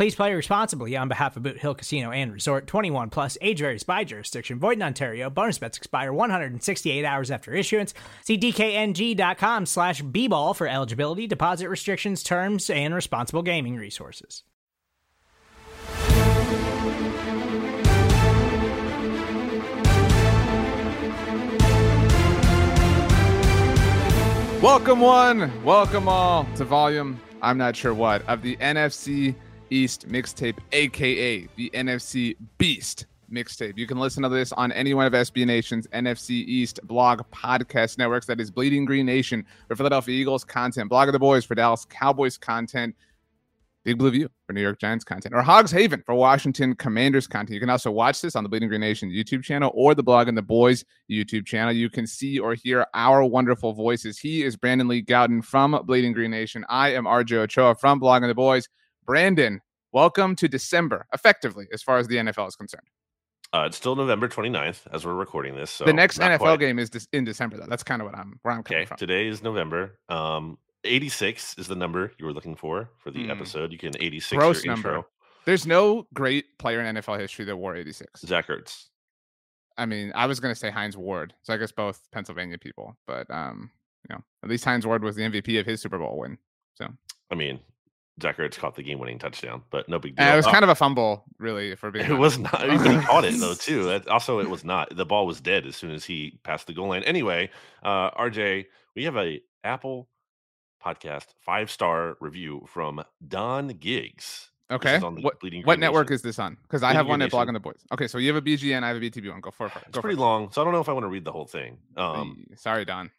Please play responsibly on behalf of Boot Hill Casino and Resort 21 plus age varies by jurisdiction. Void in Ontario. Bonus bets expire 168 hours after issuance. See DKNG.com slash B ball for eligibility, deposit restrictions, terms, and responsible gaming resources. Welcome one, welcome all to volume, I'm not sure what, of the NFC East mixtape, aka the NFC Beast mixtape. You can listen to this on any one of SB Nation's NFC East blog podcast networks. That is Bleeding Green Nation for Philadelphia Eagles content, Blogging the Boys for Dallas Cowboys content, Big Blue View for New York Giants content, or Hogs Haven for Washington Commanders content. You can also watch this on the Bleeding Green Nation YouTube channel or the Blogging the Boys YouTube channel. You can see or hear our wonderful voices. He is Brandon Lee Gowton from Bleeding Green Nation. I am RJ Ochoa from Blogging the Boys. Brandon, welcome to December, effectively, as far as the NFL is concerned. Uh, it's still November 29th as we're recording this. So the next NFL quite. game is in December, though. That's kind of what I'm where I'm coming okay. from. Today is November. Um, 86 is the number you were looking for for the Hmm. episode. You can 86 Gross your number. intro. There's no great player in NFL history that wore 86. Zach Ertz. I mean, I was going to say Hines Ward. So I guess both Pennsylvania people, but um, you know, at least Hines Ward was the MVP of his Super Bowl win. So I mean, Ertz caught the game-winning touchdown, but no big deal. and it was Uh, kind of a fumble, really, for being. It was not. But he caught it though too. That, also, it was not. The ball was dead as soon as he passed the goal line. Anyway, uh, RJ, we have a Apple podcast five star review from Don Giggs. Okay. What, what network is this on? Because I have one at Blog on the Boys. Okay, so you have a BGN, I have a BTB one. Go for it. It's Go pretty it. long, so I don't know if I want to read the whole thing. Um, Sorry, Don.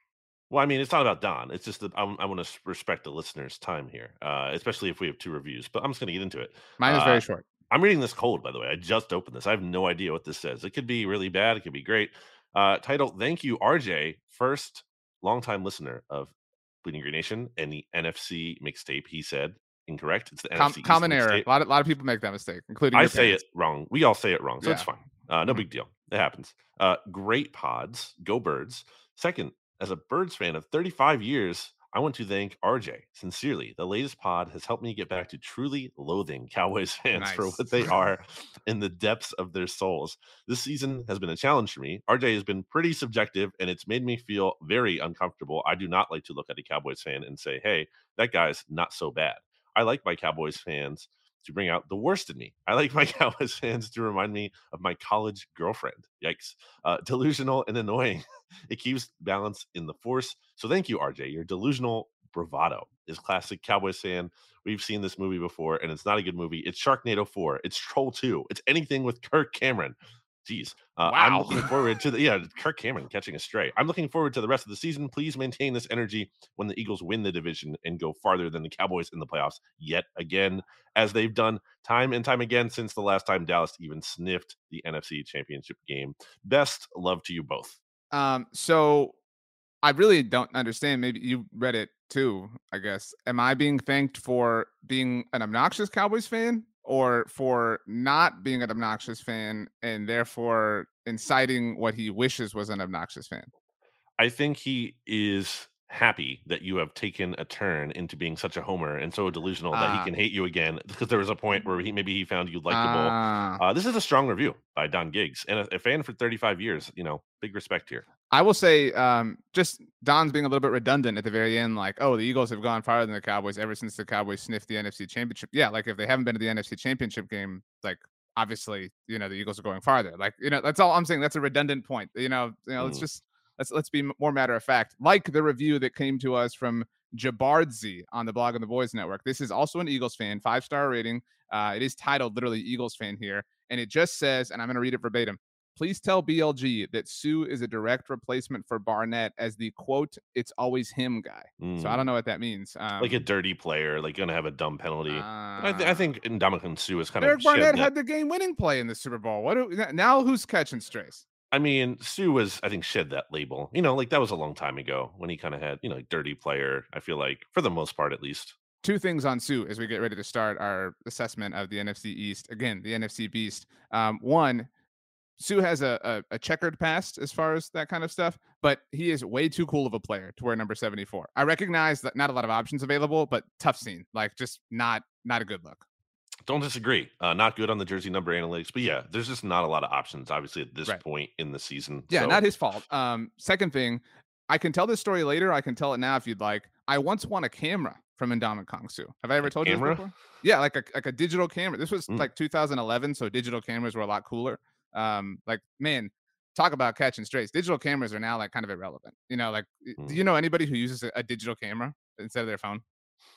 Well, I mean, it's not about Don. It's just that I'm, I want to respect the listener's time here, uh, especially if we have two reviews. But I'm just going to get into it. Mine is Uh, very short. I'm reading this cold, by the way. I just opened this. I have no idea what this says. It could be really bad. It could be great. Uh, title: Thank you, RJ, first longtime listener of Bleeding Green Nation and the NFC mixtape. He said incorrect. It's the Com- NFC common error. mixtape. A lot, of, lot of people make that mistake, including I say it wrong. We all say it wrong, so it's fine. Uh, no Mhm. big deal. It happens. Uh, great pods. Go Birds. Second, as a Birds fan of 35 years, I want to thank RJ sincerely. The latest pod has helped me get back to truly loathing Cowboys fans for what they are in the depths of their souls. This season has been a challenge for me. RJ has been pretty subjective and it's made me feel very uncomfortable. I do not like to look at a Cowboys fan and say, hey, that guy's not so bad. I like my Cowboys fans to bring out the worst in me. I like my Cowboys fans to remind me of my college girlfriend. Yikes. Uh, delusional and annoying. it keeps balance in the force. So thank you, RJ. Your delusional bravado is classic Cowboys fan. We've seen this movie before, and it's not a good movie. It's Sharknado 4. It's Troll 2. It's anything with Kirk Cameron. Jeez. Uh, I'm looking forward to the yeah, Kirk Cameron catching a stray. I'm looking forward to the rest of the season. Please maintain this energy when the Eagles win the division and go farther than the Cowboys in the playoffs yet again, as they've done time and time again since the last time Dallas even sniffed the NFC championship game. Best love to you both. Um, so I really don't understand. Maybe you read it too, I guess. Am I being thanked for being an obnoxious Cowboys fan or for not being an obnoxious fan and therefore inciting what he wishes was an obnoxious fan? I think he is happy that you have taken a turn into being such a homer and so delusional that Ah. he can hate you again because there was a point where he maybe he found you likable. Ah. Uh, this is a strong review by Don Giggs and a, a fan for 35 years. You know, big respect here. I will say, um, just Don's being a little bit redundant at the very end, like, oh, the Eagles have gone farther than the Cowboys ever since the Cowboys sniffed the NFC Championship. Yeah, like if they haven't been to the NFC Championship game, like obviously, you know, the Eagles are going farther. Like, you know, that's all I'm saying. That's a redundant point. You know, you know, it's Mm. just let's let's be more matter of fact. Like the review that came to us from Jabardzi on the blog on the Boys Network. This is also an Eagles fan, five star rating. Uh, it is titled literally Eagles fan here, and it just says, and I'm going to read it verbatim. Please tell BLG that Suh is a direct replacement for Barnett as the quote, it's always him guy. Mm. So I don't mm. know what that means. Um, like a dirty player, like going to have a dumb penalty. Uh, I, th- I, think Ndamukong Suh is kind Derek of. Barnett had the game winning play in the Super Bowl. What do, now who's catching strays? I mean, Suh was, I think, shed that label. You know, like that was a long time ago when he kind of had, you know, like dirty player. I feel like for the most part, at least. Two things on Suh as we get ready to start our assessment of the NFC East. Again, the NFC Beast. Um, one, Suh has a, a, a, checkered past as far as that kind of stuff, but he is way too cool of a player to wear number 74. I recognize that not a lot of options available, but tough scene. Like just not not a good look. Don't disagree. Uh, not good on the jersey number analytics, but yeah, there's just not a lot of options, obviously, at this right. point in the season. Yeah, so. not his fault. Um, second thing, I can tell this story later. I can tell it now if you'd like. I once won a camera from Ndamukong Suh. Have I ever told camera? you this before? Yeah, like a like a digital camera. This was mm. like 2011, so digital cameras were a lot cooler. Um, like man, talk about catching strays. Digital cameras are now like kind of irrelevant. You know, like mm. do you know anybody who uses a, a digital camera instead of their phone?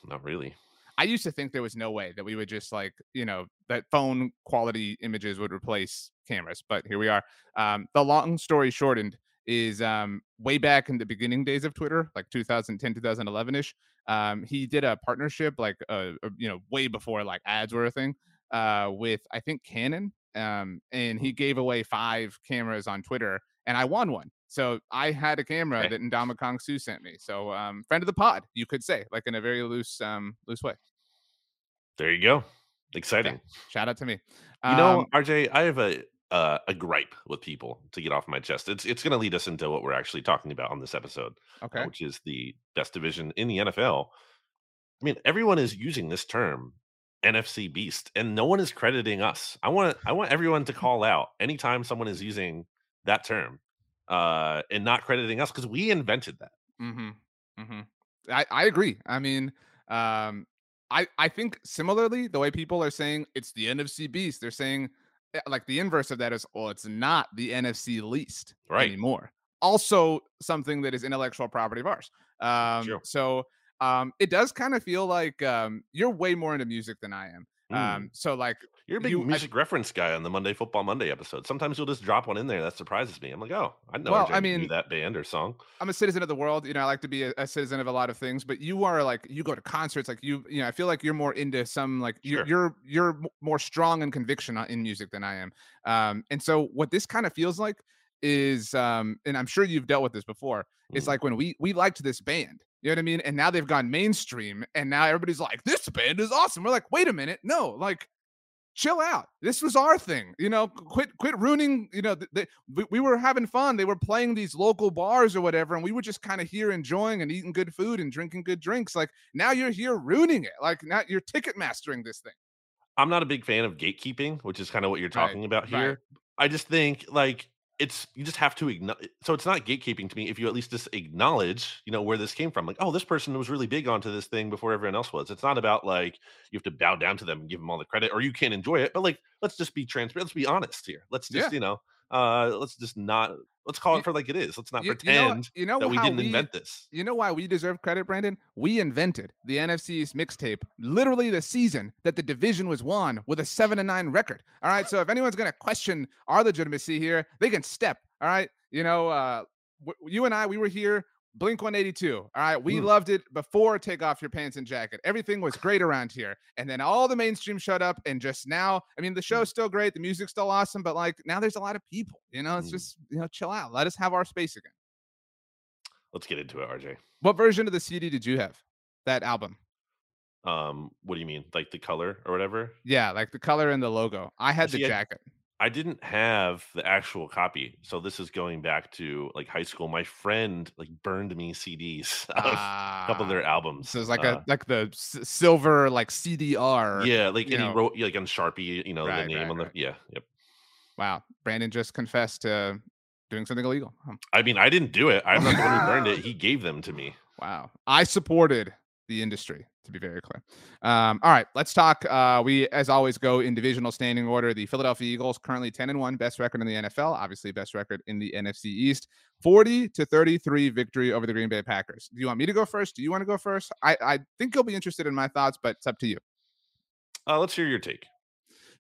Not really. I used to think there was no way that we would just like, you know, that phone quality images would replace cameras, but here we are. Um, the long story shortened is um, way back in the beginning days of Twitter, like 2010, 2011 ish. Um, he did a partnership, like, uh, uh, you know, way before like ads were a thing, uh, with I think Canon. Um, and he gave away five cameras on Twitter, and I won one. So I had a camera okay. that Ndamukong Suh sent me. So um, friend of the pod, you could say, like in a very loose, um, loose way. There you go. Exciting. Yeah. Shout out to me. You know, um RJ, I have a uh, a gripe with people to get off my chest. It's it's going to lead us into what we're actually talking about on this episode, uh, okay, uh, which is the best division in the NFL. I mean, everyone is using this term NFC Beast, and no one is crediting us. I want I want everyone to call out anytime someone is using that term uh, and not crediting us because we invented that. Mm-hmm. Mm-hmm. I, I agree. I mean, um, I, I think similarly, the way people are saying it's the NFC beast, they're saying eh, like the inverse of that is, well, it's not the NFC least right. anymore. Also, something that is intellectual property of ours. Um, sure. So um, it does kind of feel like um, you're way more into music than I am. Mm. Um, so like you're a big you, music I, reference guy on the Monday Football Monday episode. Sometimes you'll just drop one in there that surprises me. I'm like, oh, I know. Well, I mean, that band or song. I'm a citizen of the world. You know, I like to be a, a, citizen of a lot of things. But you are like, you go to concerts. Like you, you know, I feel like you're more into some like you're you're, you're more strong in conviction in music than I am. Um, and so what this kind of feels like is, um, and I'm sure you've dealt with this before. Mm. It's like when we we liked this band you know what I mean? And now they've gone mainstream, and now everybody's like, "This band is awesome." We're like, "Wait a minute, no, like." chill out. This was our thing, you know. Quit, quit ruining. You know, they, we, we were having fun. They were playing these local bars or whatever, and we were just kind of here enjoying and eating good food and drinking good drinks. Like now you're here ruining it. Like now you're ticket mastering this thing. I'm not a big fan of gatekeeping, which is kind of what you're talking right, about here. Right. I just think like it's you just have to acknowledge so it's not gatekeeping to me if you at least just acknowledge you know where this came from like oh this person was really big onto this thing before everyone else was it's not about like you have to bow down to them and give them all the credit or you can't enjoy it but like let's just be transparent let's be honest here let's just yeah. you know uh let's just not let's call it for like it is let's not you, pretend you know, you know that we didn't we, invent this. you know why we deserve credit brandon? We invented the nfc's mixtape literally the season that the division was won with a seven and nine record all right? So if anyone's going to question our legitimacy here they can step all right? You know uh you and i we were here Blink 182. All right. We mm. loved it before Take Off Your Pants and Jacket. Everything was great around here. And then all the mainstream shut up. And just now, I mean, the hmm. show's still great. The music's still awesome. But like now there's a lot of people. You know, it's mm. just, you know, chill out. Let us have our space again. Let's get into it, RJ. What version of the CD did you have? That album? Um, what do you mean? Like the color or whatever? Yeah, like the color and the logo. I had the jacket. I didn't have the actual copy, so this is going back to like high school. My friend like burned me CDs of a couple of their ah, albums. So it's like uh, a like the s- silver like CDR. Yeah, like and know. he wrote like on Sharpie, you know, right, the name right, on the right. yeah, yep. Wow, Brandon just confessed to doing something illegal. I mean, I didn't do it. I'm not the one who burned it. He gave them to me. Wow, I supported the industry, to be very clear. Um, all right, let's talk. Uh, we, as always, go in divisional standing order. The Philadelphia Eagles currently 10 and 1, best record in the NFL, obviously, best record in the NFC East. 40 to 33 victory over the Green Bay Packers. Do you want me to go first? Do you want to go first? I, I think you'll be interested in my thoughts, but it's up to you. Uh, let's hear your take.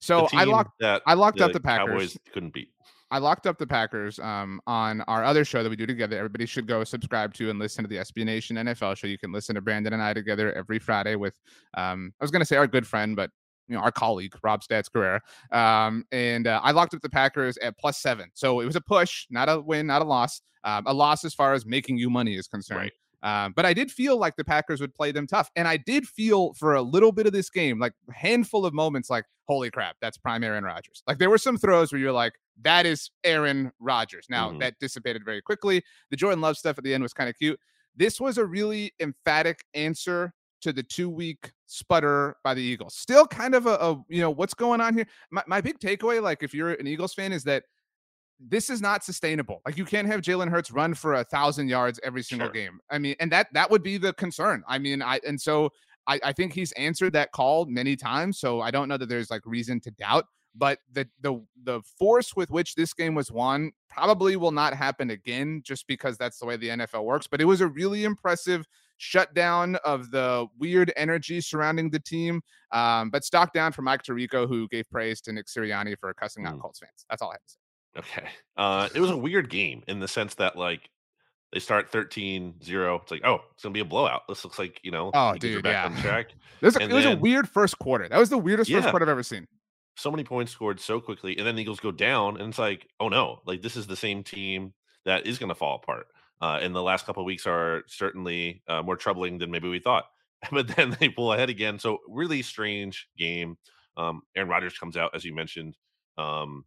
So I locked that I locked up the Packers. Cowboys couldn't beat. I locked up the Packers um, on our other show that we do together. Everybody should go subscribe to and listen to the SB Nation NFL show. You can listen to Brandon and I together every Friday with, um, I was going to say our good friend, but you know our colleague Rob Stats Guerrera. Um, and uh, I locked up the Packers at plus seven, so it was a push, not a win, not a loss. Um, a loss as far as making you money is concerned. Right. Um, but I did feel like the Packers would play them tough. And I did feel for a little bit of this game, like a handful of moments, like, holy crap, that's prime Aaron Rodgers. Like there were some throws where you're like, that is Aaron Rodgers. Now Mhm. that dissipated very quickly. The Jordan Love stuff at the end was kind of cute. This was a really emphatic answer to the two week sputter by the Eagles. Still kind of a, a you know, what's going on here? My, my big takeaway, like if you're an Eagles fan, is that this is not sustainable. Like you can't have Jalen Hurts run for a thousand yards every single Sure. game. I mean, and that that would be the concern. I mean, I and so I, I think he's answered that call many times. So I don't know that there's like reason to doubt. But the the the force with which this game was won probably will not happen again, just because that's the way the NFL works. But it was a really impressive shutdown of the weird energy surrounding the team. Um, but stock down for Mike Tirico, who gave praise to Nick Sirianni for cussing out Mm. Colts fans. That's all I have to say. Okay. Uh, it was a weird game in the sense that like they start 13-0. It's like, oh, it's gonna be a blowout. This looks like, you know, Oh, dude, back yeah. on track. It was, a, it was a weird first quarter. That was the weirdest first quarter I've ever seen. so many points scored so quickly, and then the Eagles go down, and it's like, oh no, like this is the same team that is going to fall apart. Uh, and the last couple of weeks are certainly uh, more troubling than maybe we thought. But then they pull ahead again. So really strange game. Um, Aaron Rodgers comes out as you mentioned. Um,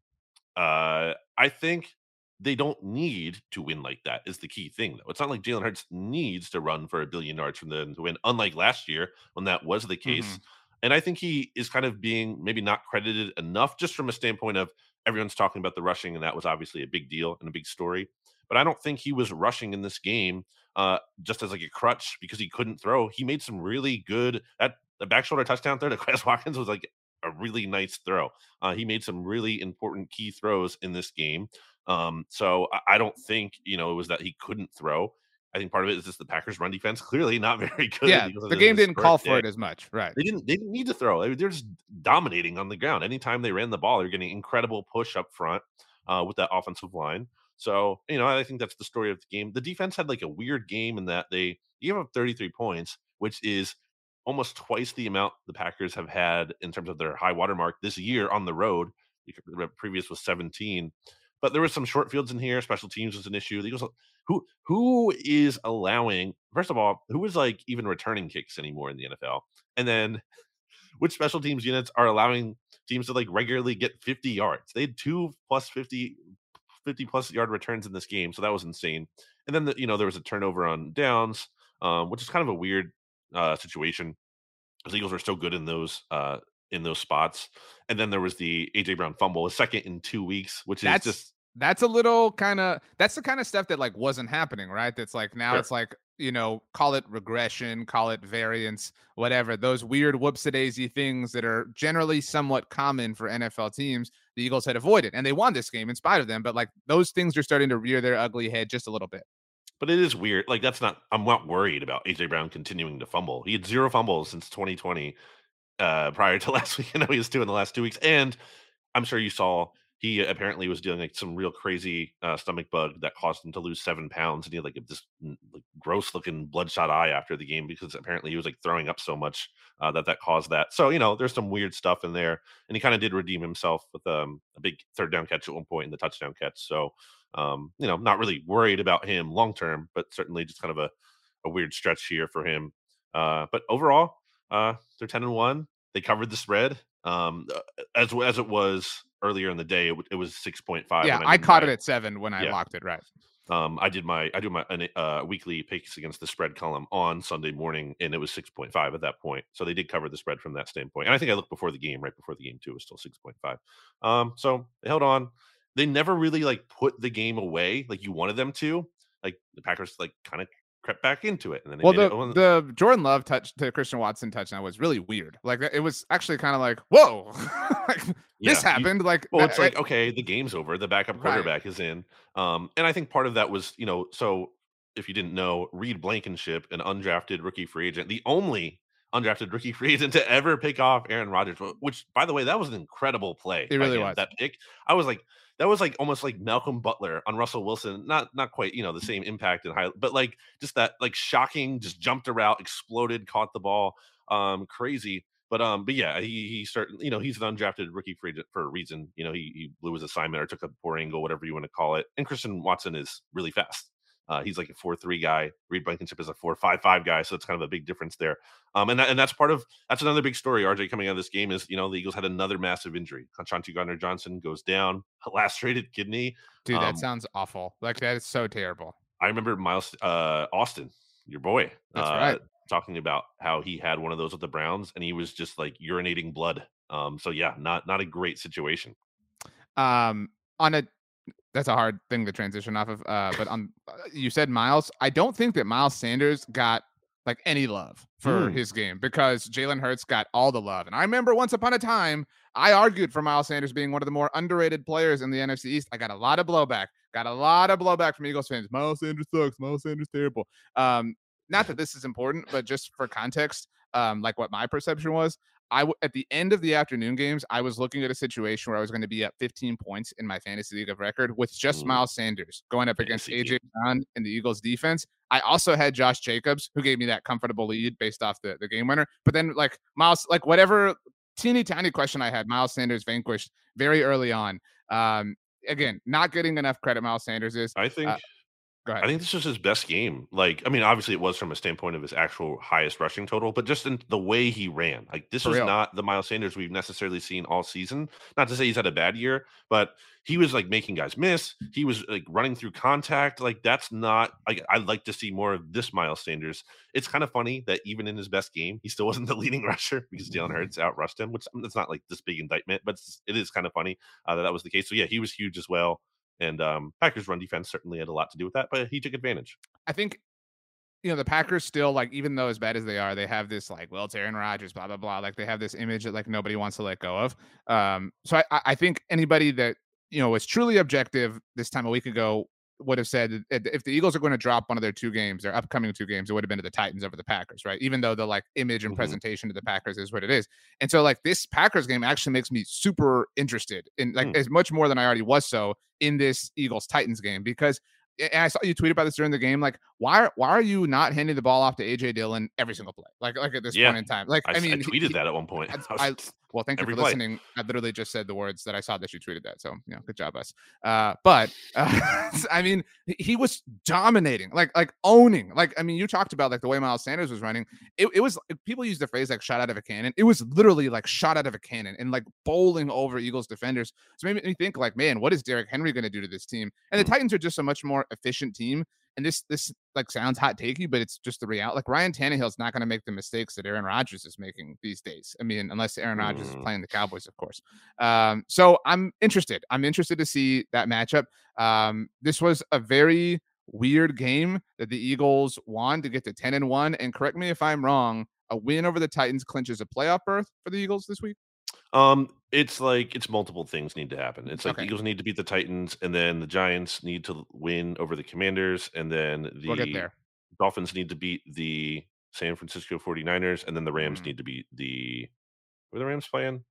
uh, I think they don't need to win like that. Is the key thing though. It's not like Jalen Hurts needs to run for a billion yards from them to win, unlike last year when that was the case. And I think he is kind of being maybe not credited enough just from a standpoint of everyone's talking about the rushing, and that was obviously a big deal and a big story. But I don't think he was rushing in this game uh, just as like a crutch because he couldn't throw. He made some really good that the back shoulder touchdown throw to Quez Watkins was like a really nice throw. Uh, he made some really important key throws in this game. Um, so I, I don't think you know it was that he couldn't throw. I think part of it is just the Packers' run defense clearly not very good. Yeah, the game didn't call for day. it as much. Right. They didn't. They didn't need to throw. They- They're just dominating on the ground. Anytime they ran the ball, they're getting incredible push up front uh, with that offensive line. So you know, I think that's the story of the game. The defense had like a weird game in that they gave up 33 points, which is almost twice the amount the Packers have had in terms of their high water mark this year on the road. The previous was 17. But there was some short fields in here. Special teams was an issue. The Eagles, who who is allowing? First of all, who is like even returning kicks anymore in the NFL? And then which special teams units are allowing teams to like regularly get 50 yards? They had two plus 50 50 plus yard returns in this game, so that was insane. And then the, you know there was a turnover on downs, um, which is kind of a weird uh, situation. because The Eagles are so good in those uh, in those spots, and then there was the AJ Brown fumble, a second in two weeks, which That's is just that's a little kind of that's the kind of stuff that like wasn't happening, right? That's like now Sure. it's like you know call it regression, call it variance, whatever. Those weird whoops a daisy things that are generally somewhat common for NFL teams. The Eagles had avoided, and they won this game in spite of them. But like those things are starting to rear their ugly head just a little bit. But it is weird. Like that's not. I'm not worried about AJ Brown continuing to fumble. He had zero fumbles since 2020. Uh, prior to last week, I know he was two in the last two weeks, and I'm sure you saw he apparently was dealing like some real crazy uh, stomach bug that caused him to lose seven pounds, and he had like this mm, like, gross looking bloodshot eye after the game because apparently he was like throwing up so much uh, that that caused that. So you know, there's some weird stuff in there, and he kind of did redeem himself with um, a big third down catch at one point and the touchdown catch. So um, you know, not really worried about him long term, but certainly just kind of a, a weird stretch here for him. Uh, but overall, uh, they're ten and one. They covered the spread. Um, uh, as as it was earlier in the day, it, w- it was six point five. yeah, I caught it at seven when I Yeah. locked it. Right. Um, I did my I do my uh, weekly picks against the spread column on Sunday morning, and it was six point five at that point. So they did cover the spread from that standpoint. And I think I looked before the game, right before the game too, it was still six point five. Um, so they held on. They never really like put the game away like you wanted them to. Like the Packers like kind of crept back into it. And then well, the, the Jordan Love touch to Christian Watson touchdown was really weird. Like it was actually kind of like, whoa, like, yeah, this happened. You, like, well, it's I, like okay, the game's over. The backup quarterback right. is in. Um, and I think part of that was, you know, so if you didn't know, Reed Blankenship, an undrafted rookie free agent, the only undrafted rookie free agent to ever pick off Aaron Rodgers, which by the way, that was an incredible play. It really was. That pick. I was like, that was like almost like Malcolm Butler on Russell Wilson. Not not quite, you know, the same impact and high, but like just that like shocking, just jumped around, exploded, caught the ball. Um, crazy. But um, but yeah, he he started, you know, he's an undrafted rookie agent for a reason. You know, he he blew his assignment or took a poor angle, whatever you want to call it. And Christian Watson is really fast. Uh, he's like a four three guy. Reed Blankenship is a four five five guy, so it's kind of a big difference there. Um, and that, and that's part of that's another big story. RJ coming out of this game is you know the Eagles had another massive injury. Chauncey Gardner Johnson goes down, lacerated kidney. Dude, um, that sounds awful. Like that is so terrible. I remember Miles uh, Austin, your boy. That's uh, right. Talking about how he had one of those with the Browns, and he was just like urinating blood. Um, so yeah, not not a great situation. Um, on a that's a hard thing to transition off of. Uh, but on uh, you said Miles, I don't think that Miles Sanders got like any love for mm. his game because Jalen Hurts got all the love. And I remember once upon a time, I argued for Miles Sanders being one of the more underrated players in the NFC East. I got a lot of blowback. Got a lot of blowback from Eagles fans. Miles Sanders sucks. Miles Sanders terrible. Um, not that this is important, but just for context, um, like what my perception was, I w- at the end of the afternoon games, I was looking at a situation where I was going to be at 15 points in my fantasy league of record with just mm. Miles Sanders going up against AJ Brown and the Eagles defense. I also had Josh Jacobs, who gave me that comfortable lead based off the, the game winner. But then, like Miles, like whatever teeny tiny question I had, Miles Sanders vanquished very early on. Um, again, not getting enough credit. Miles Sanders is. I think. Uh, I think this was his best game. Like, I mean, obviously it was from a standpoint of his actual highest rushing total, but just in the way he ran. Like, this For was real. not the Miles Sanders we've necessarily seen all season. Not to say he's had a bad year, but he was like making guys miss. He was like running through contact. Like, that's not like I'd like to see more of this Miles Sanders. It's kind of funny that even in his best game, he still wasn't the leading rusher because Jalen Hurts outrushed him, which it's not like this big indictment, but it is kind of funny uh, that that was the case. So yeah, he was huge as well. And um, Packers run defense certainly had a lot to do with that, but he took advantage. I think you know the Packers still like even though as bad as they are, they have this like well, it's Aaron Rodgers, blah blah blah. Like they have this image that like nobody wants to let go of. Um, so I I think anybody that you know was truly objective this time a week ago would have said if the Eagles are going to drop one of their two games, their upcoming two games, it would have been to the Titans over the Packers, right? Even though the like image and mm-hmm. presentation of the Packers is what it is. And so like this Packers game actually makes me super interested in like mm. as much more than I already was so in this Eagles Titans game because and I saw you tweet about this during the game. Like, why why are you not handing the ball off to AJ Dillon every single play? Like like at this yeah. point in time. Like I, I mean, I tweeted he, that at one point. I, I, well, thank you for play. listening. I literally just said the words that I saw that you tweeted that. So you know, good job, us. Uh, but uh, I mean, he was dominating, like like owning. Like I mean, you talked about like the way Miles Sanders was running. It, it was people use the phrase like shot out of a cannon. It was literally like shot out of a cannon and like bowling over Eagles defenders. So made me think like, man, what is Derrick Henry going to do to this team? And the mm. Titans are just a much more efficient team and this this like sounds hot takey, but it's just the reality. Like Ryan Tannehill's not going to make the mistakes that Aaron Rodgers is making these days. I mean, unless Aaron Rodgers mm. is playing the Cowboys, of course. Um, so I'm interested. I'm interested to see that matchup. Um, this was a very weird game that the Eagles won to get to 10 and 1. And correct me if I'm wrong, a win over the Titans clinches a playoff berth for the Eagles this week. Um, it's like it's multiple things need to happen. It's like okay. the Eagles need to beat the Titans, and then the Giants need to win over the Commanders, and then the we'll Dolphins need to beat the San Francisco 49ers, and then the Rams mm-hmm. need to beat the were the Rams playing?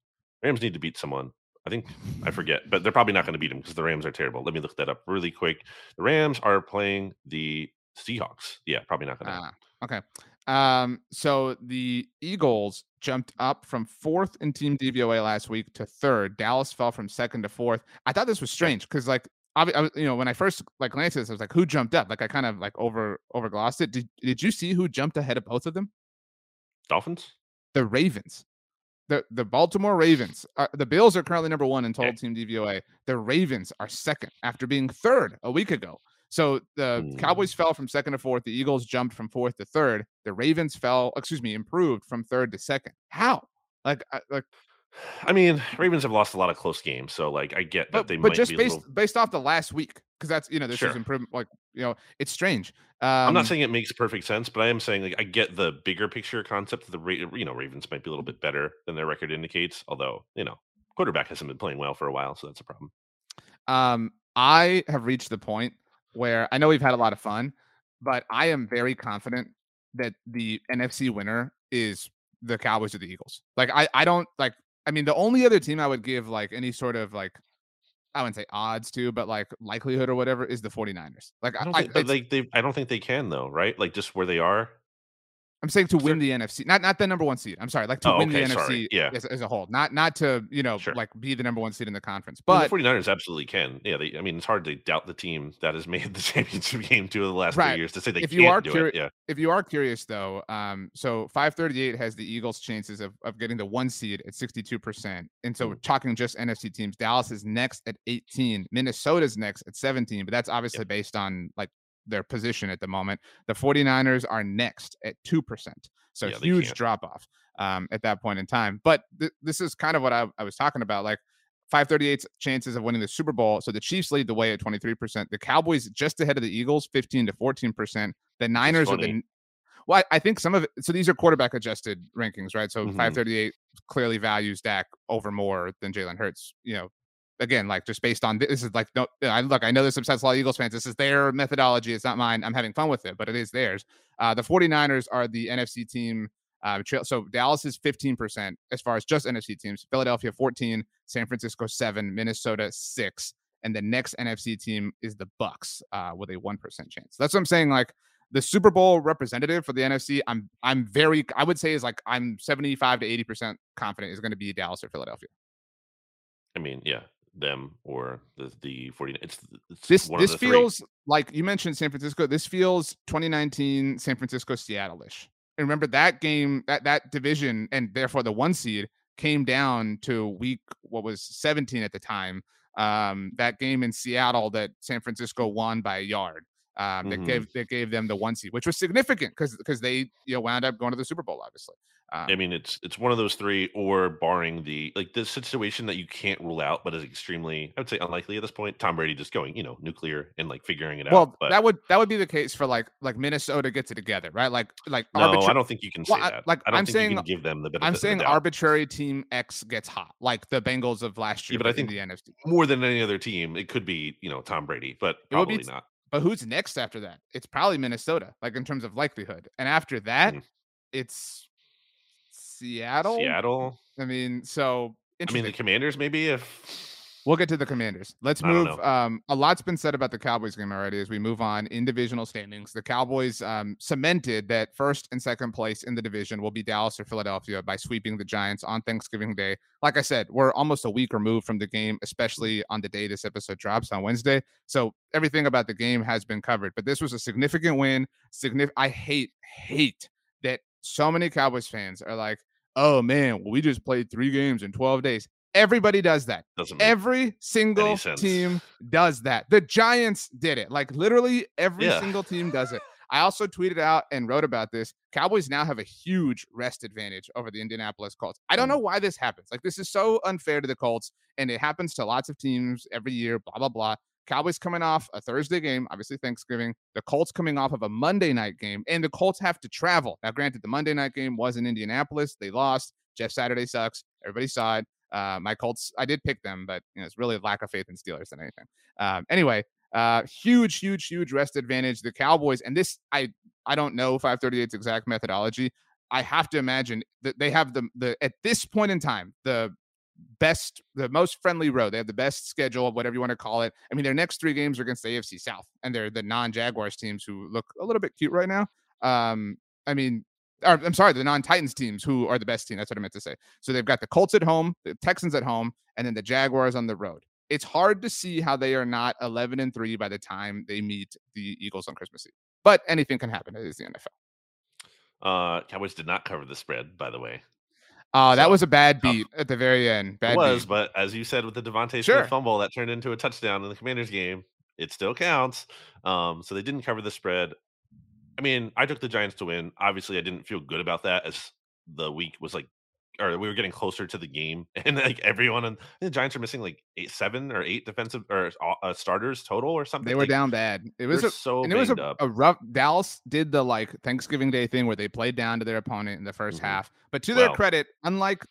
Rams need to beat someone. I think I forget, but they're probably not going to beat them because the Rams are terrible. Let me look that up really quick. The Rams are playing the Seahawks. Yeah, probably not going to. Ah, okay. Um, so the Eagles jumped up from fourth in team DVOA last week to third. Dallas fell from second to fourth. I thought this was strange because like I, you know when I first like glanced at this, I was like, who jumped up? Like I kind of like over overglossed it. Did did you see who jumped ahead of both of them? Dolphins. The Ravens. The the Baltimore Ravens. Are, the Bills are currently number one in total team DVOA. The Ravens are second after being third a week ago. So the mm. Cowboys fell from second to fourth. The Eagles jumped from fourth to third. The Ravens fell, excuse me, improved from third to second. How? Like, like. I mean, Ravens have lost a lot of close games, so like I get that but, they but might just be based little... based off the last week, because that's you know this Sure. is improvement. Like you know, it's strange. Um, I'm not saying it makes perfect sense, but I am saying like I get the bigger picture concept. That the you know Ravens might be a little bit better than their record indicates, although you know quarterback hasn't been playing well for a while, so that's a problem. Um, I have reached the point where I know we've had a lot of fun, but I am very confident that the NFC winner is the Cowboys or the Eagles. Like I, I don't like. I mean, the only other team I would give like any sort of like I wouldn't say odds to, but like likelihood or whatever is the 49ers. Like I don't I, think, uh, like they, I don't think they can though, right? Like just where they are. I'm saying to win the NFC, not not the number one seed. I'm sorry, like to Oh, win okay, the sorry. NFC Yeah. as, as a whole, not not to you know Sure. like be the number one seed in the conference. But But the 49ers absolutely can. Yeah, they, I mean, it's hard to doubt the team that has made the championship game two of the last Right. three years to say they If can't you are do curi- it. Yeah, if you are curious though, um, so 538 has the Eagles' chances of, of getting the one seed at 62%. And so we're Mm. talking just NFC teams. Dallas is next at 18. Minnesota's next at 17, but that's obviously based on like their position at the moment. The 49ers are next at 2%. So Yeah, huge drop off um, at that point in time. But th- this is kind of what I, I was talking about. Like 538's chances of winning the Super Bowl. So the Chiefs lead the way at 23%. The Cowboys just ahead of the Eagles, 15 to 14%. The Niners are the well, I I think some of it. So these are quarterback adjusted rankings, right? So Mhm. 538 clearly values Dak over more than Jalen Hurts. You know, again, like just based on this is like no. I look, I know this upsets a lot of Eagles fans. This is their methodology. It's not mine. I'm having fun with it, but it is theirs. Uh, the 49ers are the NFC team. Uh, so Dallas is 15% as far as just NFC teams. Philadelphia 14, San Francisco 7, Minnesota 6, and the next NFC team is the Bucks uh, with a 1% chance. That's what I'm saying. Like the Super Bowl representative for the NFC, I'm I'm very I would say is like I'm 75 to 80% confident is going to be Dallas or Philadelphia. I mean, yeah, them or the the 49. It's, it's This one this the three. feels like you mentioned San Francisco. This feels 2019 San Francisco Seattle-ish. And remember that game, that that division, and therefore the one seed came down to week what was 17 at the time. Um, that game in Seattle that San Francisco won by a yard. Um, that Mhm. gave that gave them the one seed, which was significant because because they you know wound up going to the Super Bowl, obviously. Um, I mean, it's it's one of those three, or barring the like the situation that you can't rule out, but is extremely, I would say, unlikely at this point. Tom Brady just going, you know, nuclear and like figuring it well, out. Well, that would that would be the case for like like Minnesota gets it together, right? Like like no, arbitra- I don't think you can say Well, I- that. like, I don't I'm think saying- you can give them the benefit. I'm saying arbitrary team X gets hot, like the Bengals of last year. Yeah, but I think the NFC. more than any other team, it could be you know Tom Brady, but probably not. But who's next after that? It's probably Minnesota, like in terms of likelihood. And after that, Mhm. it's Seattle. Seattle. I mean, so I mean, the Commanders maybe if We'll get to the Commanders. Let's move. Um, a lot's been said about the Cowboys game already as we move on in divisional standings. The Cowboys um, cemented that first and second place in the division will be Dallas or Philadelphia by sweeping the Giants on Thanksgiving Day. Like I said, we're almost a week removed from the game, especially on the day this episode drops on Wednesday. So everything about the game has been covered. But this was a significant win. Significant. I hate hate that so many Cowboys fans are like, "Oh man, we just played three games in 12 days." Everybody does that. Every single team does that. The Giants did it. Like literally every Yeah. single team does it. I also tweeted out and wrote about this. Cowboys now have a huge rest advantage over the Indianapolis Colts. I don't Mm. know why this happens. Like this is so unfair to the Colts, and it happens to lots of teams every year. Blah blah blah. Cowboys coming off a Thursday game, obviously Thanksgiving. The Colts coming off of a Monday night game, and the Colts have to travel. Now, granted, the Monday night game was in Indianapolis. They lost. Jeff Saturday sucks. Everybody saw it. Uh, my Colts, I did pick them, but you know, it's really a lack of faith in Steelers than anything. Um, anyway, uh, huge, huge, huge rest advantage. The Cowboys, and this, I, I don't know 538's exact methodology. I have to imagine that they have the the at this point in time the best, the most friendly road. They have the best schedule, whatever you want to call it. I mean, their next three games are against the AFC South, and they're the non-Jaguars teams who look a little bit cute right now. Um, I mean, or, I'm sorry, the non-Titans teams who are the best team. That's what I meant to say. So they've got the Colts at home, the Texans at home, and then the Jaguars on the road. It's hard to see how they are not 11 and 3 by the time they meet the Eagles on Christmas Eve. But anything can happen. It is the NFL. Uh, Cowboys did not cover the spread, by the way. Uh, that So, was a bad tough. beat at the very end. Bad it was, beat. but as you said with the DeVonta Sure. Smith fumble that turned into a touchdown in the Commanders game, it still counts. Um, so they didn't cover the spread. I mean, I took the Giants to win. Obviously, I didn't feel good about that as the week was like or we were getting closer to the game, and like everyone and the Giants are missing like eight, seven or eight defensive or uh, starters total or something. They were like, down bad. It was a, so and it was a, a, rough. Dallas did the like Thanksgiving Day thing where they played down to their opponent in the 1st mm-hmm. half. But to their credit, unlike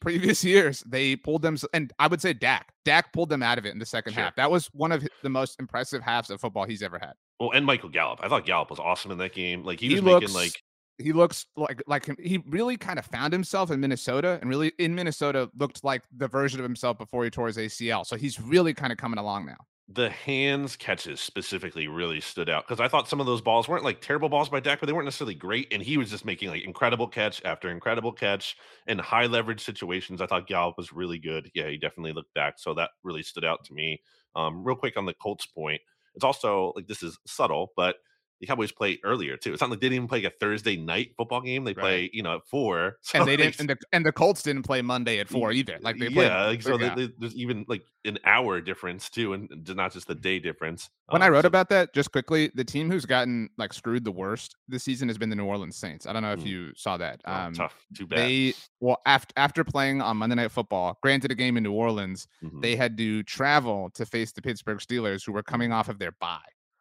previous years, they pulled them. And I would say Dak, Dak pulled them out of it in the second sure. half. That was one of the most impressive halves of football he's ever had. Well, and Michael Gallup, I thought Gallup was awesome in that game. Like he, he was looks, making like he looks like like he really kind of found himself in Minnesota, and really in Minnesota looked like the version of himself before he tore his ACL. So he's really kind of coming along now. The hands catches specifically really stood out because I thought some of those balls weren't like terrible balls by Dak, but they weren't necessarily great. And he was just making like incredible catch after incredible catch in high leverage situations. I thought Gallup was really good. Yeah, he definitely looked back. So that really stood out to me. Um, real quick on the Colts point, it's also like this is subtle, but the Cowboys play earlier too. It's not like they didn't even play like a Thursday night football game. They play, you know, at four. So and they didn't, and the, and the Colts didn't play Monday at four either. Like they played, yeah, like, so yeah. They, they, there's even like an hour difference too, and not just the day difference. When um, I wrote so, about that, just quickly, the team who's gotten like screwed the worst this season has been the New Orleans Saints. I don't know if mm. you saw that. Oh, um, tough, too bad. They well after after playing on Monday Night Football, granted a game in New Orleans, mm-hmm. they had to travel to face the Pittsburgh Steelers, who were coming off of their bye.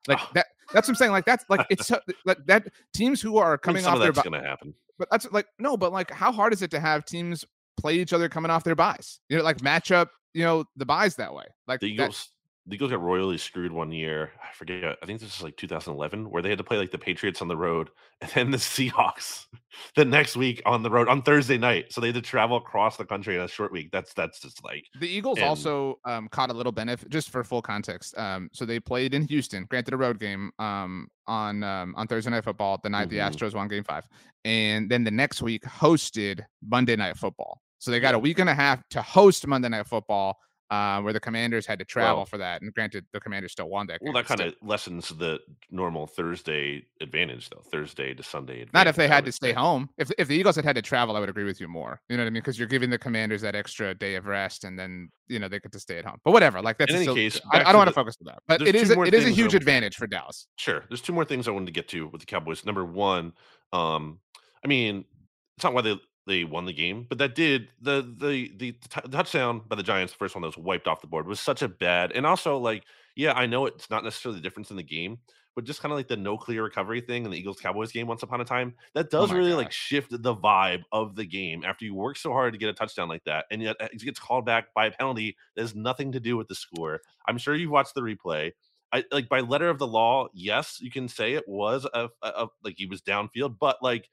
Like oh. that. That's what I'm saying. Like that's like it's so, like that teams who are coming off their bye. going to happen. But that's like no. But like, how hard is it to have teams play each other coming off their buys? You know, like match up. You know, the buys that way. Like the Eagles the Eagles got royally screwed one year. I forget. I think this was like 2011, where they had to play like the Patriots on the road, and then the Seahawks the next week on the road on Thursday night. So they had to travel across the country in a short week. That's that's just like the Eagles and, also um, caught a little benefit. Just for full context, um, so they played in Houston, granted a road game, um, on um, on Thursday night football the night mm-hmm. the Astros won Game Five, and then the next week hosted Monday Night Football. So they got a week and a half to host Monday Night Football uh, where the Commanders had to travel well, for that. And granted, the Commanders still won that. Well, that kind of lessens the normal Thursday advantage, though. Thursday to Sunday. Advantage, Not if they had to stay say. home. If if the Eagles had had to travel, I would agree with you more. You know what I mean? Because you're giving the Commanders that extra day of rest, and then you know they get to stay at home. But whatever. Like that's in any still, case. I, I don't want to focus on that. But it is a, it is a huge advantage for Dallas. Sure. There's two more things I wanted to get to with the Cowboys. Number one, um, I mean, it's not why they they won the game, but that did the the the, t- touchdown by the Giants, the first one that was wiped off the board, was such a bad. And also, like, yeah, I know it's not necessarily the difference in the game, but just kind of like the no clear recovery thing in the Eagles Cowboys game once upon a time, that oh does oh really God. like shift the vibe of the game after you work so hard to get a touchdown like that, and yet uh, it gets called back by a penalty that has nothing to do with the score. I'm sure you've watched the replay. I like by letter of the law, yes, you can say it was a, a, a like he was downfield, but like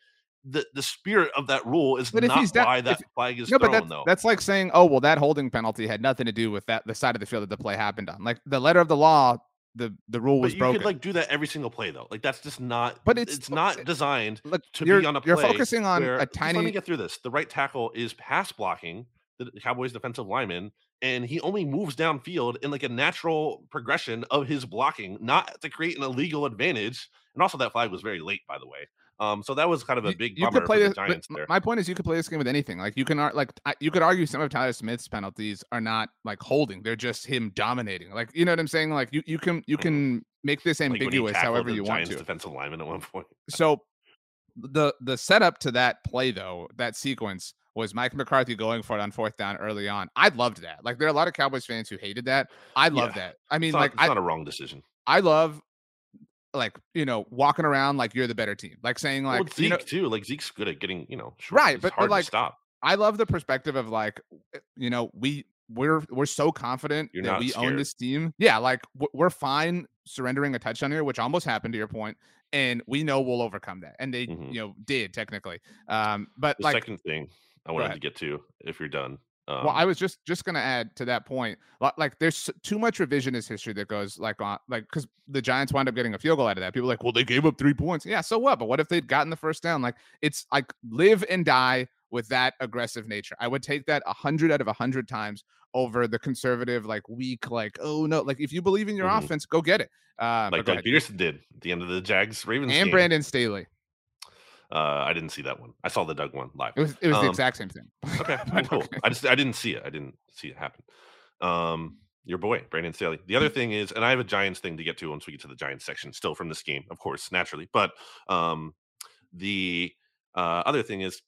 the the spirit of that rule is but not that, why that if, flag is no, thrown, but that's, though. That's like saying, oh well, that holding penalty had nothing to do with that the side of the field that the play happened on. Like the letter of the law, the the rule was but you broken. could like do that every single play though. Like that's just not. But it's it's not designed look, to be on a play. You're focusing on where, a tiny. Let me get through this. The right tackle is pass blocking the Cowboys defensive lineman, and he only moves downfield in like a natural progression of his blocking, not to create an illegal advantage. And also, that flag was very late, by the way. Um, so that was kind of a big you, you could play this, Giants there. My point is, you could play this game with anything. Like you can like you could argue some of Tyler Smith's penalties are not like holding; they're just him dominating. Like you know what I'm saying? Like you you can you mm-hmm. can make this ambiguous like however you Giants want to. Defensive lineman at one point. so the the setup to that play though, that sequence was Mike McCarthy going for it on fourth down early on. I loved that. Like there are a lot of Cowboys fans who hated that. I love yeah. that. I mean, it's not, like it's I, not a wrong decision. I love like you know walking around like you're the better team, like saying like well, Zeke you know, too. Like Zeke's good at getting you know short. right, but, but like stop. I love the perspective of like eh, you know we we're we're so confident you're that we scared. own this team. Yeah, like we're fine surrendering a touchdown here, which almost happened to your point, and we know we'll overcome that, and they mm-hmm. you know did technically. Um, but the like second thing I wanted to get to, if you're done, um, well, I was just just gonna add to that point, like there's too much revisionist history that goes like on like because the Giants wind up getting a field goal out of that. People like, well, they gave up three points. Yeah, so what? But what if they'd gotten the first down? Like it's like live and die with that aggressive nature. I would take that a hundred out of a hundred times over the conservative, like weak, like oh no, like if you believe in your mm-hmm. offense, go get it. Uh, like Doug Pederson did at the end of the Jags Ravens and game. Brandon Staley. Uh, I didn't see that one. I saw the Doug one live. It was it was um, the exact same thing. Okay, cool. I just I didn't see it. I didn't see it happen. Um, your boy Brandon Staley. The other thing is, and I have a Giants thing to get to once we get to the Giants section, still from this game, of course, naturally. But um, the uh, other thing is,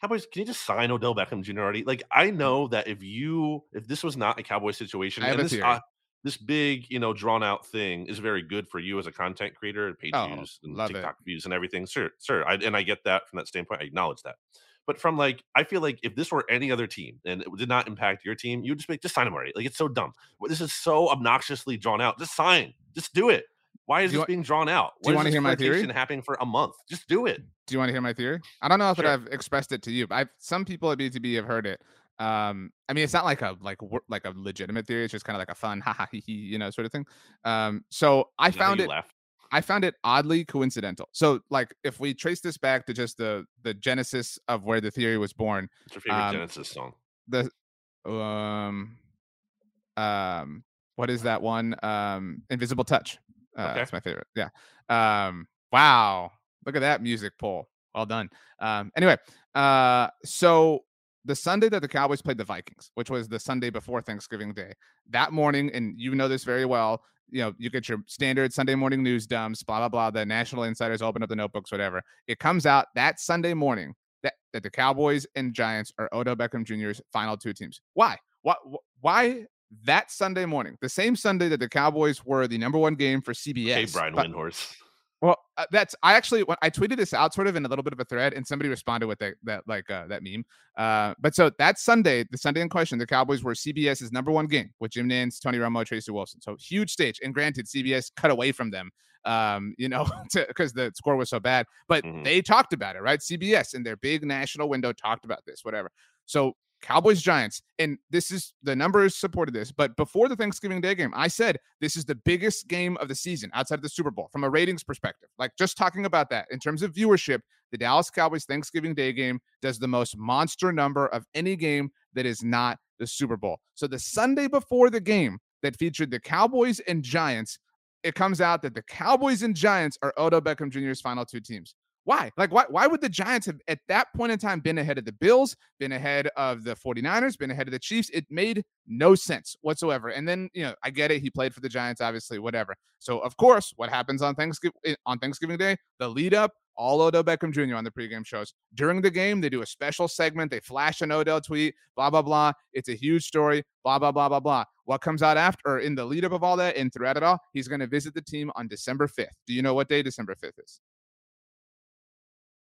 Cowboys, can you just sign Odell Beckham Jr. already? Like, I know that if you, if this was not a Cowboy situation, I have and a this, theory. uh, this big, you know, drawn out thing is very good for you as a content creator, page Oh, views and love it. TikTok views and everything. Sure, sure. I, and I get that from that standpoint. I acknowledge that. But from like, I feel like if this were any other team and it did not impact your team, you would just make just sign him already. Like it's so dumb. This is so obnoxiously drawn out. Just sign. Just do it. Why is Do this want- being drawn out? do you Why wanna this hear my theory? happening for a month? Just do it. Do you want to hear my theory? I don't know if Sure. I've expressed it to you, but I've some people at BTB have heard it. Um, I mean, it's not like a like like a legitimate theory. It's just kind of like a fun, ha ha he he, you know, sort of thing. Um, so I how found it. laugh? I found it oddly coincidental. So, like, if we trace this back to just the the genesis of where the theory was born, What's your favorite um, Genesis song? the um um what is that one um invisible touch uh Okay. that's my favorite yeah um wow look at that music pull well done um anyway uh so the sunday that the cowboys played the vikings which was the sunday before thanksgiving day that morning and you know this very well you know you get your standard sunday morning news dumps blah blah blah the national insiders open up the notebooks whatever it comes out that sunday morning that, that the Cowboys and Giants are Odell Beckham Jr.'s final two teams. Why? Why? Why that Sunday morning, the same Sunday that the Cowboys were the number one game for CBS? Okay, Brian but- Windhorst. Well, uh, that's I actually I tweeted this out sort of in a little bit of a thread, and somebody responded with that that like uh, that meme. Uh, but so that Sunday, the Sunday in question, the Cowboys were CBS's number one game with Jim Nantz, Tony Romo, Tracy Wolfson. So huge stage. And granted, CBS cut away from them, um, you know, because the score was so bad. But Mhm. they talked about it, right? CBS in their big national window talked about this, whatever. So Cowboys Giants, and this is the numbers supported this. But before the Thanksgiving Day game, I said this is the biggest game of the season outside of the Super Bowl from a ratings perspective. Like just talking about that in terms of viewership, the Dallas Cowboys Thanksgiving Day game does the most monster number of any game that is not the Super Bowl. So the Sunday before the game that featured the Cowboys and Giants, it comes out that the Cowboys and Giants are Odell Beckham Jr.'s final two teams. Why? Like, why, why would the Giants have at that point in time been ahead of the Bills, been ahead of the 49ers, been ahead of the Chiefs? It made no sense whatsoever. And then, you know, I get it. He played for the Giants, obviously, whatever. So, of course, what happens on Thanksgiving eh, on Thanksgiving Day? The lead up, all Odell Beckham Jr. on the pregame shows. During the game, they do a special segment. They flash an Odell tweet, blah, blah, blah. It's a huge story, blah, blah, blah, blah, blah. What comes out after, or in the lead up of all that and throughout it all, he's going to visit the team on December 5th. Do you know what day December 5th is?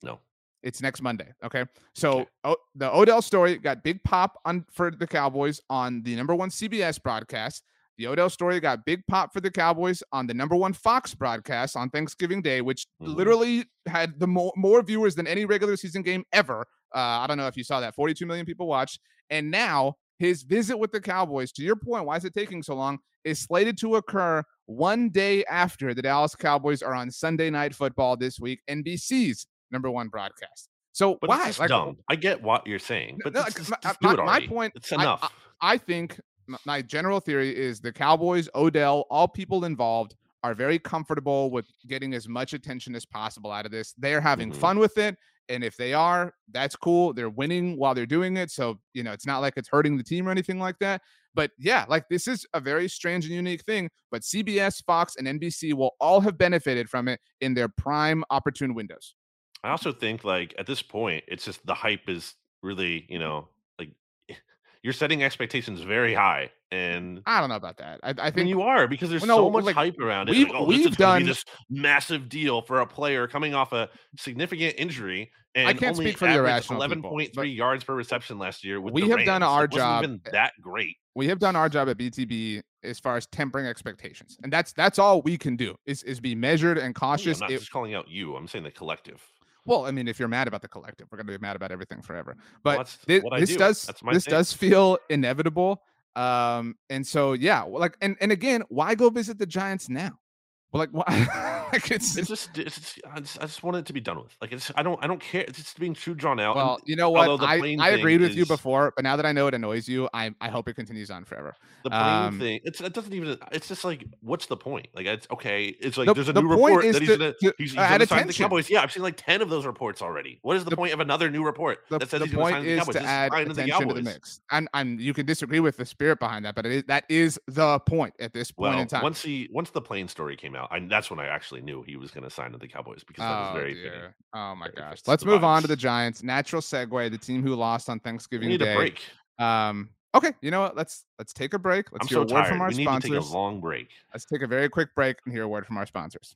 No. It's next Monday. Okay. So o- the Odell story got big pop on for the Cowboys on the number one CBS broadcast. The Odell story got big pop for the Cowboys on the number one Fox broadcast on Thanksgiving Day, which Mhm. literally had the more, more viewers than any regular season game ever. Uh, I don't know if you saw that. 42 million people watched. And now his visit with the Cowboys, to your point, why is it taking so long? Is slated to occur one day after the Dallas Cowboys are on Sunday Night Football this week, NBC's number one broadcast. So But why? Like, dumb. I get what you're saying, but no, just, just- my- just my- do it my point- It's I- enough. I think my general theory is the Cowboys, Odell, all people involved are very comfortable with getting as much attention as possible out of this. They're having Mhm. fun with it. And if they are, that's cool. They're winning while they're doing it. So, you know, it's not like it's hurting the team or anything like that. But yeah, like this is a very strange and unique thing. But CBS, Fox, and NBC will all have benefited from it in their prime opportune windows. I also think like at this point, it's just the hype is really, you know, like you're setting expectations very high, and I don't know about that. I, I I mean think you are because there's Well, no, so much like, hype around it. we've- like, oh, we've is gonna be done- this massive deal for a player coming off a significant injury. And I can't only speak for the irrational 11.3 but yards per reception last year. We have done our It wasn't job- Even that great. we have done our job at BTB as far as tempering expectations, and that's that's all we can do is is be measured and Yeah, I'm cautious. not If- just calling out you. I'm saying the collective. Well, I mean, if you're mad about the collective, we're gonna be mad about everything forever. Well, But that's thi- what I this do. does That's my this thing. does feel inevitable. Um, and so yeah, like and and again, why go visit the Giants now? Like why? like it's, It's just, it's I just, I just want it to be done with. Like, it's, I don't, I don't care. It's just being too drawn out. and well, you know what? I, I agreed with you before, but now that I know it annoys you, I I hope it continues on forever. the plane um, thing, it's, it doesn't even. It's just like, what's the point? Like, it's okay. It's like The- there's a the new report that he's to- gonna, to he's, he's gonna sign the. Cowboys. Yeah, I've seen like ten of those reports already. What is the The- point of another new report the, that says the he's gonna point sign the is Cowboys? to add attention to the mix. And and you can disagree with the spirit behind that, but it is, that is the point at this point in time. once he once the plane story came out, I, that's when I actually knew he was going to sign to the Cowboys because that was Oh very dear. Oh my Very gosh. Let's move on to the Giants. Natural segue. The team who lost on We Thanksgiving need Day. a break. Um. Okay. You know what? Let's let's take a break. Let's I'm hear so a word tired. from our We need sponsors. to take a long break. Let's take a very quick break and hear a word from our sponsors.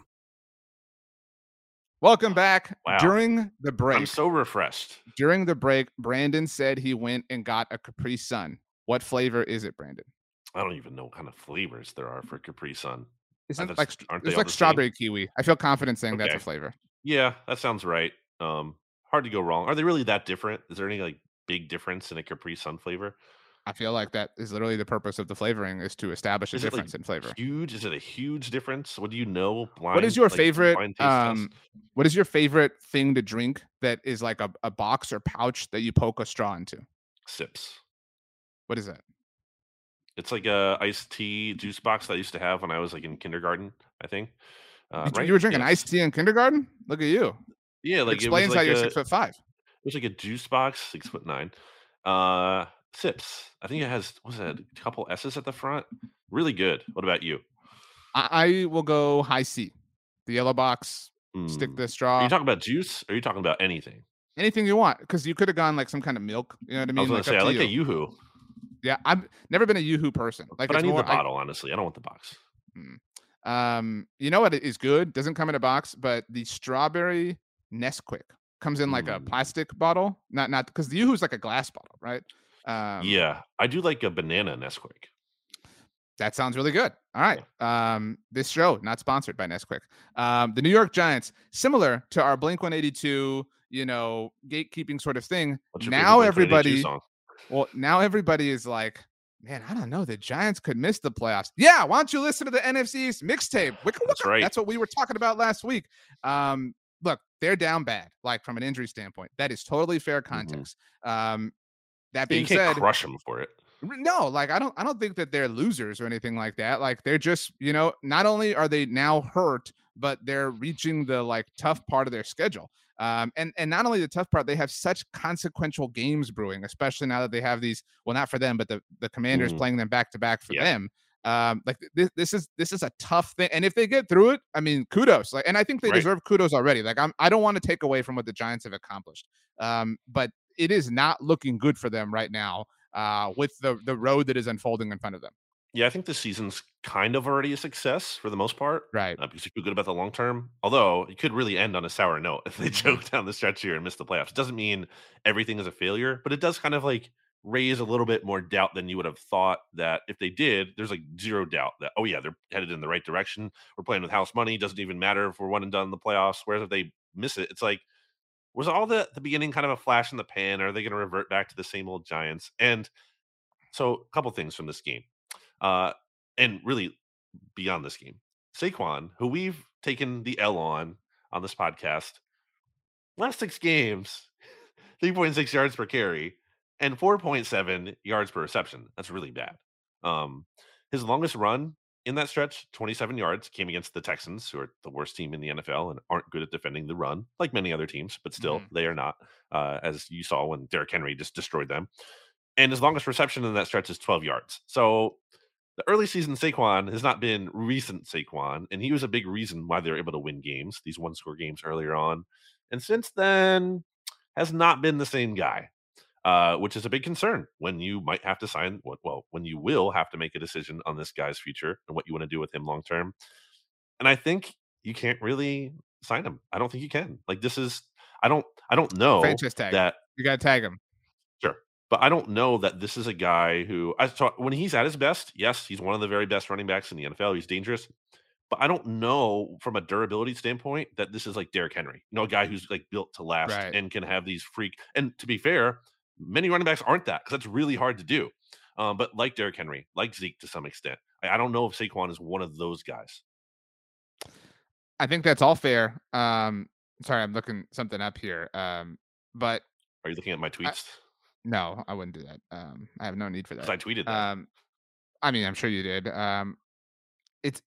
Welcome back. Wow. During the break, I'm so refreshed. during the break, Brandon said he went and got a Capri Sun. What flavor is it, Brandon? I don't even know what kind of flavors there are for Capri Sun. Isn't like aren't it's like the same? strawberry kiwi. I feel confident saying that's a flavor. Yeah, that sounds right. Um, hard to go wrong. Are they really that different? Is there any like big difference in a Capri Sun flavor? I feel like that is literally the purpose of the flavoring is to establish a Is it, like, difference in flavor. Huge? Is it a huge difference? What do you know? Blind, What is your like, favorite blind taste test? um what is your favorite thing to drink that is like a, a box or pouch that you poke a straw into? sips? What is that? It's like a iced tea juice box that I used to have when I was like in kindergarten. I think. Uh, You, right? you were drinking Yes. iced tea in kindergarten? Look at you. Yeah, like Explains it was how like you're six foot five. It was like a juice box, six foot nine. Uh, sips. I think it has was it a couple S's at the front. Really good. What about you? I, I will go Hi-C. The yellow box, stick Mm. the Are straw. you talking about juice? Or are you talking about anything? anything you want. Because you could have gone like some kind of milk. You know what I mean? I was gonna Like, say I like you. a YooHoo, Yeah, I've never been a YooHoo person. Like, but I need more, the bottle. honestly, I don't want the box. um, you know what is good? Doesn't come in a box, but the strawberry Nesquik comes in like a Mm. plastic bottle. Not not because the YooHoo's like a glass bottle, right? Um, yeah, I do like a banana Nesquik. That sounds really good. All right. Um, this show not sponsored by Nesquik. Um, the New York Giants, similar to our Blink 182, you know, gatekeeping sort of thing. What's your favorite Now everybody, well, now everybody is like, man, I don't know. The Giants could miss the playoffs. Yeah, why don't you listen to the NFC East mixtape? That's right. That's what we were talking about last week. Um, look, they're down bad, like from an injury standpoint. That is totally fair context. Um, that Mm-hmm. Being you can't said, crush them for it. No, like I don't I don't think that they're losers or anything like that. Like they're just, you know, not only are they now hurt, but they're reaching the like tough part of their schedule. Um, and and not only the tough part, they have such consequential games brewing, especially now that they have these. Well, not for them, but the the Commanders Mhm. playing them back to back for Yeah. them. Um, like this, this is this is a tough thing, and if they get through it, I mean, kudos. Like, and I think they Right. deserve kudos already. Like, I'm I don't want to take away from what the Giants have accomplished. Um, but it is not looking good for them right now uh, with the the road that is unfolding in front of them. Yeah, I think the season's kind of already a success for the most part. Right. uh, because you feel good about the long term. Although it could really end on a sour note if they choke down the stretch here and miss the playoffs. It doesn't mean everything is a failure, but it does kind of like raise a little bit more doubt than you would have thought that if they did, there's like zero doubt that, oh, yeah, they're headed in the right direction. We're playing with house money. Doesn't even matter if we're one and done in the playoffs. Whereas if they miss it, it's like, was all the the beginning kind of a flash in the pan? Are they going to revert back to the same old Giants? And so, a couple things from this game, uh, and really beyond this game, Saquon, who we've taken the L on on this podcast, last six games, three point six yards per carry and four point seven yards per reception. That's really bad. Um, his longest run in that stretch, 27 yards, came against the Texans, who are the worst team in the NFL and aren't good at defending the run, like many other teams, but still, Mhm. they are not, uh, as you saw when Derrick Henry just destroyed them. And his longest reception in that stretch is 12 yards. So the early season Saquon has not been recent Saquon, and he was a big reason why they were able to win games, these one score games earlier on. And since then, has not been the same guy uh, which is a big concern when you might have to sign what well when you will have to make a decision on this guy's future and what you want to do with him long term and I think you can't really sign him. I don't think you can. Like this is I don't I don't know Franchise tag. that You got to tag him. Sure. But I don't know that this is a guy who I thought when he's at his best, yes, he's one of the very best running backs in the NFL. He's dangerous. But I don't know from a durability standpoint that this is like Derrick Henry, you know, a guy who's like built to last Right. and can have these freak. And to be fair, many running backs aren't that because that's really hard to do. Um, but like Derrick Henry, like Zeke to some extent, I, I don't know if Saquon is one of those guys. I think that's all fair. Um, sorry, I'm looking something up here. Um, but Are you looking at my tweets? no, I wouldn't do that. Um, I have no need for that. I tweeted that. Um, I mean, I'm sure you did. Um, it's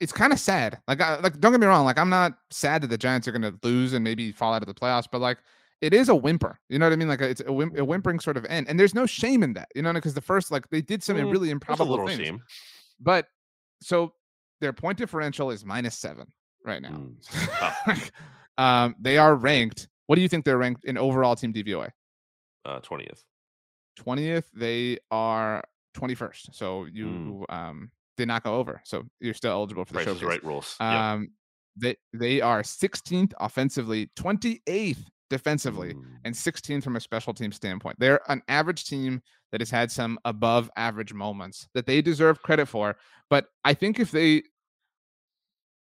it's kind of sad. Like, I, like don't get me wrong. Like, I'm not sad that the Giants are going to lose and maybe fall out of the playoffs, but like, it is a whimper. You know what I mean? Like, it's a, whim- a whimpering sort of end, and there's no shame in that. You know, because the first like they did something Mm, really a improbable little things, shame. but so their point differential is minus seven right now. Mm, um, they are ranked. What do you think they're ranked in overall team DVOA? Uh, 20th. 20th they are 21st so you Mm. um did not go over so you're still eligible for the Price is right rules. um they they are 16th offensively 28th defensively Mm. and 16th from a special team standpoint they're an average team that has had some above average moments that they deserve credit for but i think if they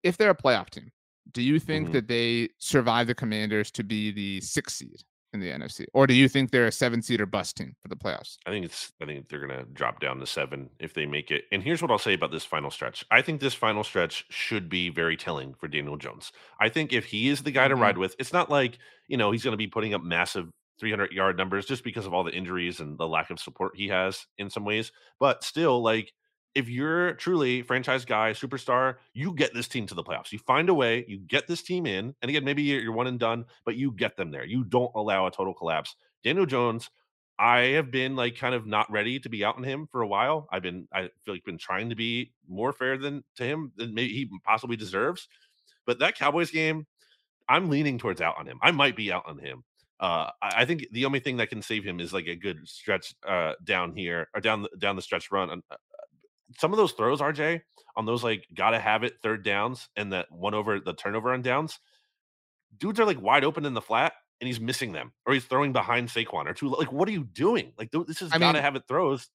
if they're a playoff team do you think Mhm. that they survive the commanders to be the sixth seed in the nfc or do you think they're a seven seed or bust team for the playoffs I think it's. I think they're gonna drop down to seven if they make it. And here's what I'll say about this final stretch. I think this final stretch should be very telling for Daniel Jones. I think if he is the guy to Mhm. ride with, it's not like you know he's gonna be putting up massive 300 yard numbers just because of all the injuries and the lack of support he has in some ways. But still, like if you're truly franchise guy, superstar, you get this team to the playoffs. You find a way, you get this team in, and again, maybe you're, one and done, but you get them there. You don't allow a total collapse. Daniel Jones, I have been like kind of not ready to be out on him for a while. I've been, I feel like been trying to be more fair than to him than maybe he possibly deserves. But that Cowboys game, I'm leaning towards out on him. I might be out on him. Uh, I, I think the only thing that can save him is like a good stretch uh, down here or down the, down the stretch run. Some of those throws, RJ, on those like gotta have it third downs and that one over the turnover on downs, dudes are like wide open in the flat and he's missing them or he's throwing behind Saquon or two. Like, what are you doing? Like, this is I gotta mean- have it throws.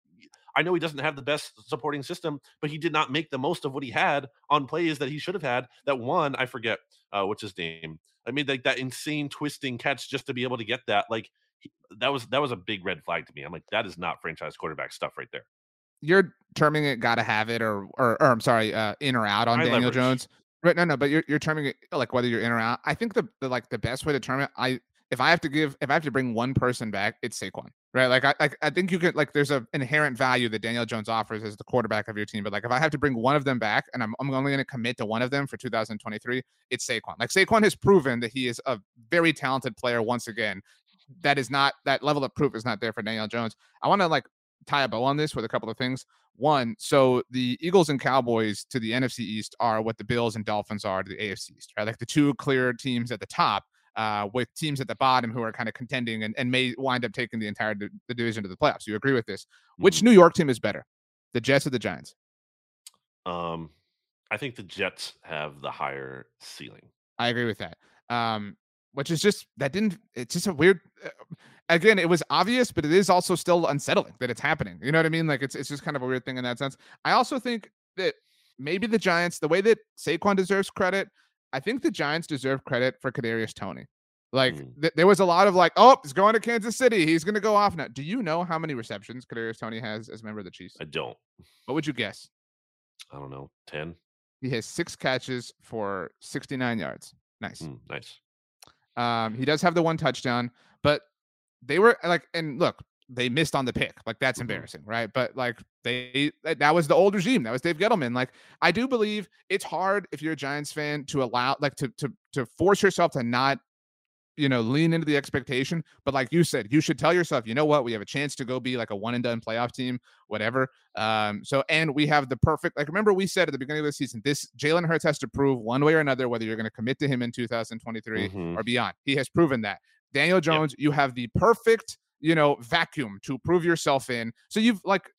I know he doesn't have the best supporting system, but he did not make the most of what he had on plays that he should have had. That one, I forget uh, what's his name. I made like that insane twisting catch just to be able to get that. Like that was that was a big red flag to me. I'm like, that is not franchise quarterback stuff right there. You're terming it gotta have it or or, or I'm sorry, uh in or out on High Daniel leverage. Jones. Right, no, no, but you're you're terming it like whether you're in or out. I think the, the like the best way to term it, I if I have to give if I have to bring one person back, it's Saquon. Right. Like I like I think you could like there's a inherent value that Daniel Jones offers as the quarterback of your team. But like if I have to bring one of them back and I'm I'm only gonna commit to one of them for 2023, it's Saquon. Like Saquon has proven that he is a very talented player once again. That is not that level of proof is not there for Daniel Jones. I want to like tie a bow on this with a couple of things. One, so the Eagles and Cowboys to the NFC East are what the Bills and Dolphins are to the AFC East, right? Like the two clear teams at the top, uh, with teams at the bottom who are kind of contending and, and may wind up taking the entire di- the division to the playoffs. You agree with this? Which Mhm. New York team is better, the Jets or the Giants? Um, I think the Jets have the higher ceiling. I agree with that. Um, which is just that didn't. It's just a weird. Uh, again, it was obvious, but it is also still unsettling that it's happening. You know what I mean? Like it's it's just kind of a weird thing in that sense. I also think that maybe the Giants, the way that Saquon deserves credit, I think the Giants deserve credit for Kadarius Toney. Like Mm. th- there was a lot of like, oh, he's going to Kansas City. He's going to go off now. Do you know how many receptions Kadarius Toney has as a member of the Chiefs? I don't. What would you guess? I don't know. Ten. He has six catches for 69 yards. Nice. Mm, nice. Um, he does have the one touchdown, but they were like, and look, they missed on the pick. Like that's Mhm. embarrassing, right? But like they that that was the old regime. That was Dave Gettleman. Like I do believe it's hard if you're a Giants fan to allow like to to to force yourself to not you know lean into the expectation but like you said you should tell yourself you know what we have a chance to go be like a one and done playoff team whatever um so and we have the perfect like remember we said at the beginning of the season this jalen hurts has to prove one way or another whether you're going to commit to him in 2023 Mhm. or beyond. He has proven that. Daniel Jones, you have the perfect, you know, vacuum to prove yourself in. So you've like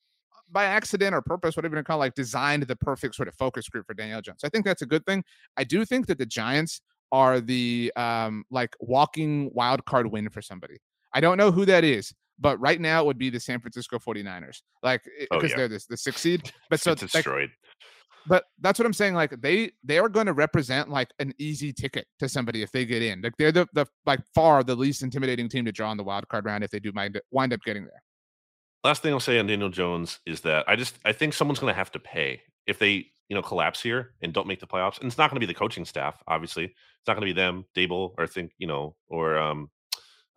by accident or purpose, whatever you call, like designed the perfect sort of focus group for Daniel Jones. I think that's a good thing. I do think that the Giants are the um like walking wild card win for somebody. I don't know who that is, but right now it would be the San Francisco 49ers. Like because oh, yeah. they're this the sixth seed. But so destroyed. But that's what I'm saying. Like they they are going to represent like an easy ticket to somebody if they get in. Like they're the the like far the least intimidating team to draw in the wild card round if they do mind wind up getting there. Last thing I'll say on Daniel Jones is that I just I think someone's going to have to pay if they you know collapse here and don't make the playoffs. And it's not going to be the coaching staff, obviously. It's not going to be them, Daboll, or I think you know, or um,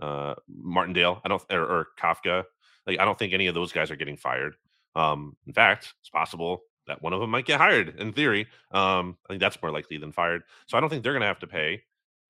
uh, Martindale. I don't or, or Kafka. Like I don't think any of those guys are getting fired. Um, in fact, it's possible that one of them might get hired in theory. Um, I think that's more likely than fired. So I don't think they're going to have to pay.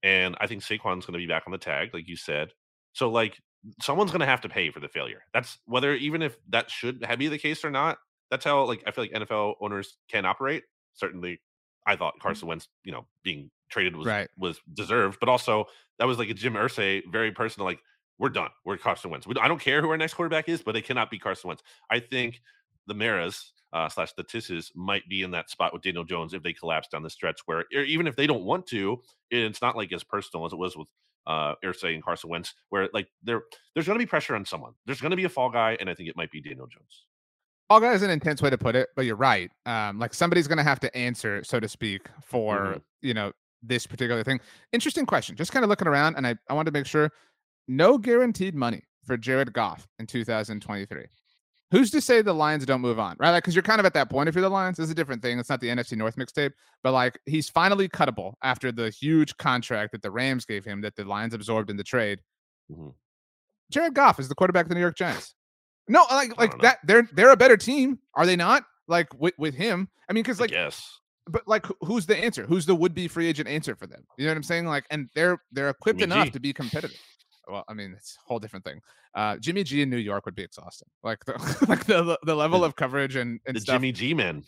And I think Saquon's going to be back on the tag, like you said. So like someone's going to have to pay for the failure. That's whether even if that should be the case or not. That's how like I feel like NFL owners can operate. Certainly, I thought mm. Carson Wentz, you know, being traded was right. was deserved, but also that was like a Jim Irsay very personal. Like we're done. We're Carson Wentz. We, I don't care who our next quarterback is, but it cannot be Carson Wentz. I think the Maras uh, slash the Tisches might be in that spot with Daniel Jones if they collapse down the stretch. Where even if they don't want to, it's not like as personal as it was with uh Irsay and Carson Wentz, where like there there's going to be pressure on someone. There's going to be a fall guy, and I think it might be Daniel Jones. Guy is an intense way to put it, but you're right. Um, like somebody's going to have to answer, so to speak, for mm-hmm. you know this particular thing. Interesting question. Just kind of looking around, and I I wanted to make sure no guaranteed money for Jared Goff in 2023 who's to say the Lions don't move on, right? Like, because you're kind of at that point if you're the Lions. It's a different thing. It's not the NFC North mixtape, but like he's finally cuttable after the huge contract that the Rams gave him that the Lions absorbed in the trade. Mm-hmm. Jared Goff is the quarterback of the New York Giants. No, like like that. They're they're a better team, are they not? Like with with him, I mean, because like yes. But like, who's the answer? Who's the would-be free agent answer for them? You know what I'm saying? Like, and they're they're equipped Jimmy enough G. to be competitive well, I mean, it's a whole different thing. Uh, Jimmy G in New York would be exhausting. Like the like the the level of coverage and, and the stuff. Jimmy G man.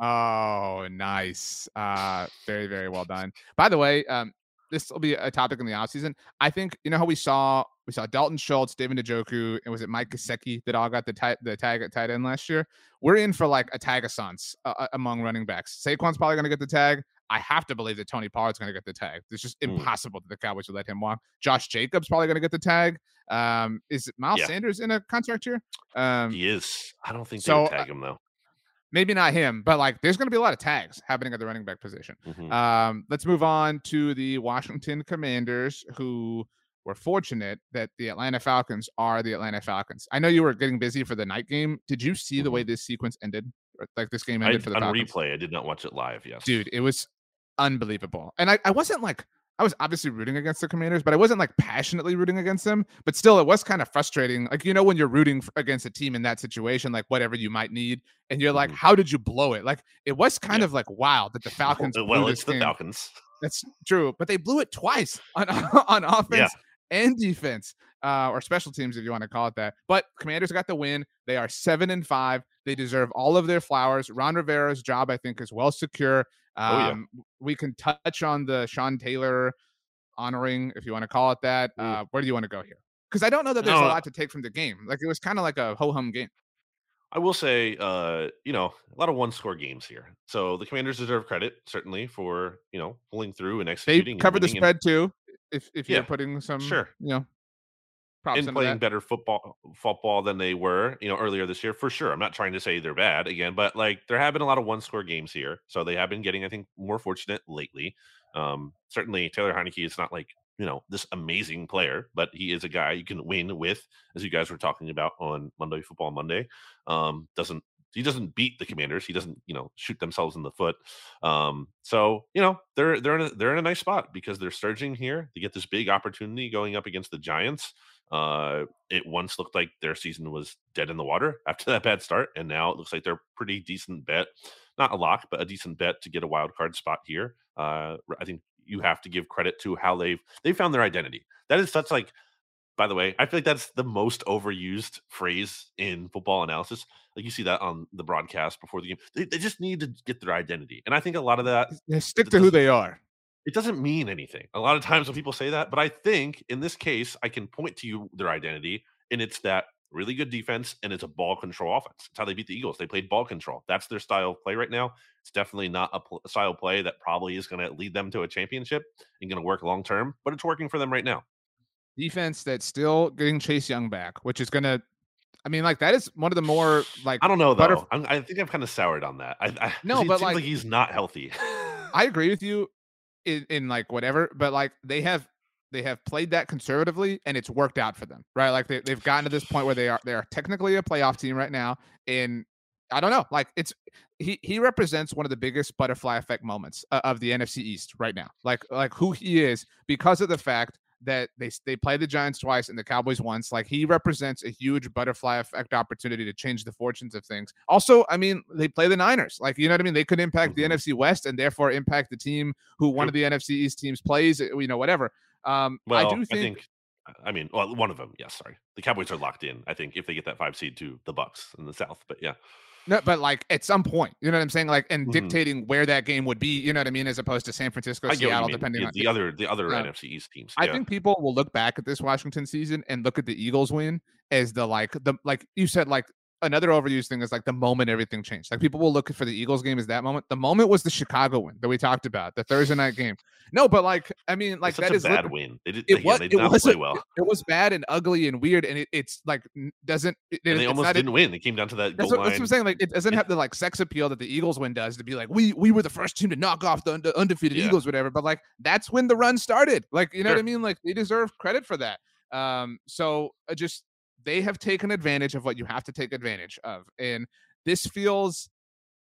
Oh, nice. Uh, very very well done. By the way, um, this will be a topic in the off season. I think you know how we saw we saw Dalton Schultz, David Njoku, and was it Mike Gesicki that all got the t- the tag at tight end last year? We're in for like a tagassance uh, uh among running backs. Saquon's probably going to get the tag. I have to believe that Tony Pollard's going to get the tag. It's just mm. impossible that the Cowboys would let him walk. Josh Jacobs probably going to get the tag. Um, is Miles yeah. Sanders in a contract here? Um, he is. I don't think so, they tag uh, him though. Maybe not him, but like there's going to be a lot of tags happening at the running back position. Mm-hmm. Um, let's move on to the Washington Commanders, who were fortunate that the Atlanta Falcons are the Atlanta Falcons. I know you were getting busy for the night game. Did you see mm-hmm. the way this sequence ended? Like this game ended I, for the on Falcons? replay. I did not watch it live. Yes, dude, it was unbelievable. And I, I wasn't like I was obviously rooting against the Commanders, but I wasn't like passionately rooting against them. But still, it was kind of frustrating. Like you know, when you're rooting against a team in that situation, like whatever you might need, and you're like, mm-hmm. how did you blow it? Like it was kind yeah. of like wow that the Falcons. Well, it's the game. Falcons. That's true, but they blew it twice on on offense yeah. And defense, uh, or special teams if you want to call it that. But Commanders got the win. They are seven and five. They deserve all of their flowers. Ron Rivera's job, I think, is well secure. Um, oh, yeah. Um, we can touch on the Sean Taylor honoring, if you want to call it that. Uh, where do you want to go here? Because I don't know that there's no, a lot to take from the game. Like it was kind of like a ho hum game. I will say, uh, you know, a lot of one score games here. So the Commanders deserve credit certainly for you know pulling through and executing. They covered the spread and, too. If if you're putting some, sure, you know, props and playing better football football than they were, you know, earlier this year for sure. I'm not trying to say they're bad again, but like there have been a lot of one score games here, so they have been getting, I think, more fortunate lately. Um, certainly, Taylor Heinicke is not like you know this amazing player, but he is a guy you can win with, as you guys were talking about on Monday Football Monday. Um, doesn't he doesn't beat the commanders he doesn't you know shoot themselves in the foot um so you know they're they're in a, they're in a nice spot because they're surging here they get this big opportunity going up against the giants uh, it once looked like their season was dead in the water after that bad start, and now it looks like they're pretty decent bet, not a lock, but a decent bet to get a wild card spot here. Uh, I think you have to give credit to how they've they found their identity. That is such like, by the way, I feel like that's the most overused phrase in football analysis. Like you see that on the broadcast before the game. They, they just need to get their identity, and I think a lot of that they stick to who they are it doesn't mean anything. A lot of times when people say that, but I think in this case, I can point to you their identity, and it's that really good defense, and it's a ball control offense. It's how they beat the Eagles. They played ball control. That's their style of play right now. It's definitely not a, pl- a style of play that probably is going to lead them to a championship and going to work long term, but it's working for them right now. Defense that's still getting Chase Young back, which is going to I mean, like that is one of the more like I don't know though. Butterf- i think I'm kind of soured on that. I, I no, but like, like, he's not healthy. I agree with you in, in like whatever, but like they have they have played that conservatively and it's worked out for them, right? Like they, they've gotten to this point where they are they are technically a playoff team right now. And I don't know, like it's he he represents one of the biggest butterfly effect moments uh, of the NFC East right now. Like like who he is because of the fact that they they play the Giants twice and the Cowboys once. Like he represents a huge butterfly effect opportunity to change the fortunes of things. Also, I mean, they play the Niners. Like you know what I mean? They could impact mm-hmm. the NFC West and therefore impact the team who one of the NFC East teams plays. You know, whatever. Um, well, I do think, I think. I mean, well, one of them. Yes, sorry. The Cowboys are locked in. I think if they get that five seed to the Bucs in the South, but yeah. No, but like at some point, you know what I'm saying? Like, and mm-hmm. dictating where that game would be, you know what I mean, as opposed to San Francisco, Seattle, depending the, on the other the other NFC East teams. Yeah. I think people will look back at this Washington season and look at the Eagles win as the like the like you said, like another overused thing is like the moment everything changed. Like people will look for the Eagles game as that moment. The moment was the Chicago win that we talked about, the Thursday night game. No, but like I mean, like that is bad lit- win. They did, it was, they did not play well. It was bad and ugly and weird, and it, it's like doesn't. It, and they almost didn't win. They came down to that. That's what, that's, what, I'm saying. Like it doesn't have the like sex appeal that the Eagles win does to be like we we were the first team to knock off the unde- undefeated yeah. Eagles, whatever. But like that's when the run started. Like you know sure. what I mean? Like they deserve credit for that. Um, so uh, just they have taken advantage of what you have to take advantage of. And this feels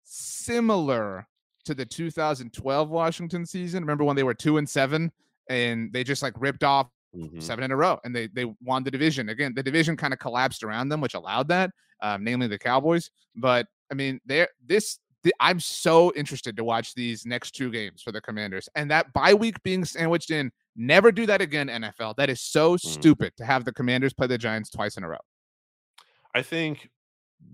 similar to the 2012 Washington season. Remember when they were two and seven and they just like ripped off mm-hmm. seven in a row and they they won the division. Again, the division kind of collapsed around them, which allowed that, um, namely the Cowboys. But I mean, there this I'm so interested to watch these next two games for the Commanders, and that bye week being sandwiched in Never do that again, NFL. That is so mm. stupid to have the Commanders play the Giants twice in a row. I think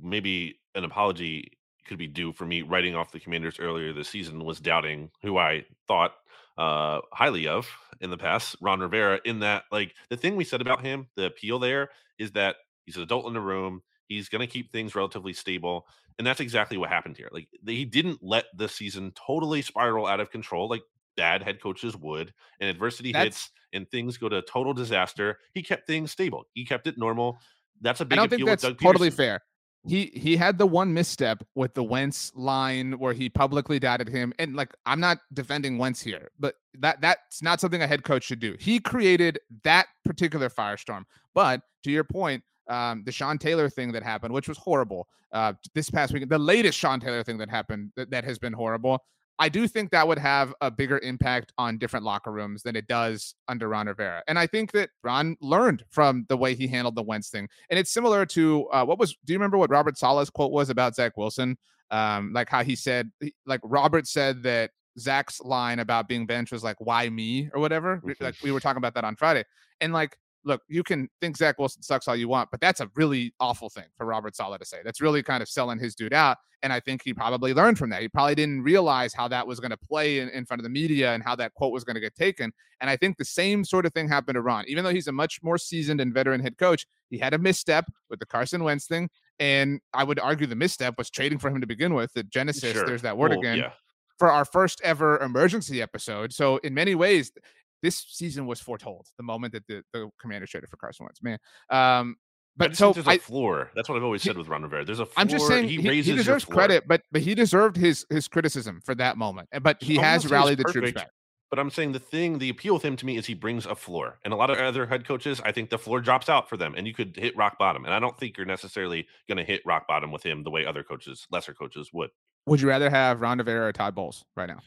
maybe an apology could be due for me writing off the Commanders earlier this season was doubting who I thought uh, highly of in the past, Ron Rivera. In that, like the thing we said about him, the appeal there is that he's an adult in the room. He's going to keep things relatively stable, and that's exactly what happened here. Like he didn't let the season totally spiral out of control. Like bad head coaches would, and adversity That's, hits and things go to total disaster. He kept things stable. He kept it normal. That's a big. I don't think that's totally fair. He he had the one misstep with the Wentz line where he publicly doubted him, and like I'm not defending Wentz here, but that that's not something a head coach should do. He created that particular firestorm. But to your point, um, the Sean Taylor thing that happened, which was horrible uh, this past week, the latest Sean Taylor thing that happened that, that has been horrible. I do think that would have a bigger impact on different locker rooms than it does under Ron Rivera. And I think that Ron learned from the way he handled the Wentz thing. And it's similar to uh, what was, do you remember what Robert Saleh's quote was about Zach Wilson? Um, like how he said, like Robert said that Zach's line about being benched was like, why me or whatever. Mm-hmm. Like we were talking about that on Friday. And like look, you can think Zach Wilson sucks all you want, but that's a really awful thing for Robert Saleh to say. That's really kind of selling his dude out. And I think he probably learned from that. He probably didn't realize how that was going to play in, in front of the media and how that quote was going to get taken. And I think the same sort of thing happened to Ron. Even though he's a much more seasoned and veteran head coach, he had a misstep with the Carson Wentz thing. And I would argue the misstep was trading for him to begin with. The Genesis, sure. there's that word well, again. Yeah for our first ever emergency episode. So in many ways, this season was foretold the moment that the, the commander traded for Carson Wentz, man. Um, but so there's a I, floor. That's what I've always said with Ron Rivera. There's a floor. I'm just saying he, he, he deserves credit, but but he deserved his his criticism for that moment. But he has rallied the troops back. But I'm saying the thing, the appeal with him to me is he brings a floor. And a lot of other head coaches, I think the floor drops out for them and you could hit rock bottom. And I don't think you're necessarily going to hit rock bottom with him the way other coaches, lesser coaches would. Would you rather have Ron Rivera or Todd Bowles right now?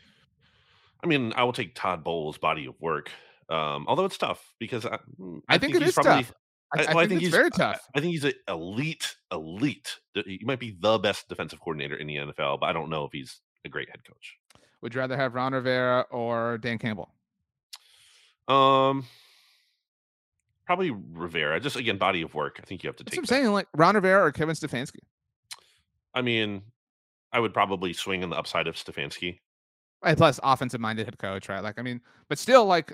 I mean, I will take Todd Bowles' body of work. Um, although it's tough because I, mm, I, I think, think, it is probably, tough. I, I, well, I think, he's very tough. I, think he's an elite, elite. He might be the best defensive coordinator in the NFL, but I don't know if he's a great head coach. Would you rather have Ron Rivera or Dan Campbell? Um, probably Rivera. Just again, body of work. I think you have to That's take. I'm saying, like Ron Rivera or Kevin Stefanski. I mean, I would probably swing on the upside of Stefanski. Right, plus offensive minded head coach, right? Like, I mean, but still, like,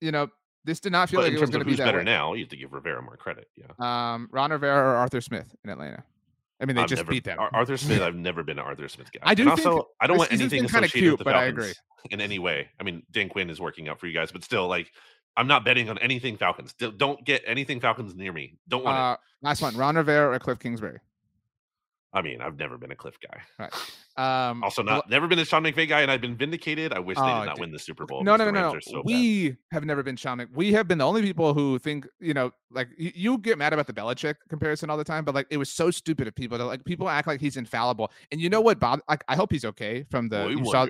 you know, This did not feel But like in it was going to be better way. now, you have to give Rivera more credit. Yeah. Um, Ron Rivera or Arthur Smith in Atlanta. I mean, they I've just never- beat them. Arthur Smith. I've never been an Arthur Smith guy. I do And think also, I don't want anything associated with cute, the but I agree. in any way. I mean, Dan Quinn is working out for you guys, but still, like, I'm not betting on anything Falcons. Don't get anything Falcons near me. Don't want it. Uh, last one, Ron Rivera or Cliff Kingsbury. I mean, I've never been a Cliff guy. Right. Um, Also, not never been a Sean McVay guy, and I've been vindicated. I wish they did not win the Super Bowl. No, no, no, no. So bad. we have never been Sean Mc- We have been the only people who think, you know, like y- you get mad about the Belichick comparison all the time, but like it was so stupid of people to like people act like he's infallible. And you know what, Bob? Like I hope he's okay from the you saw,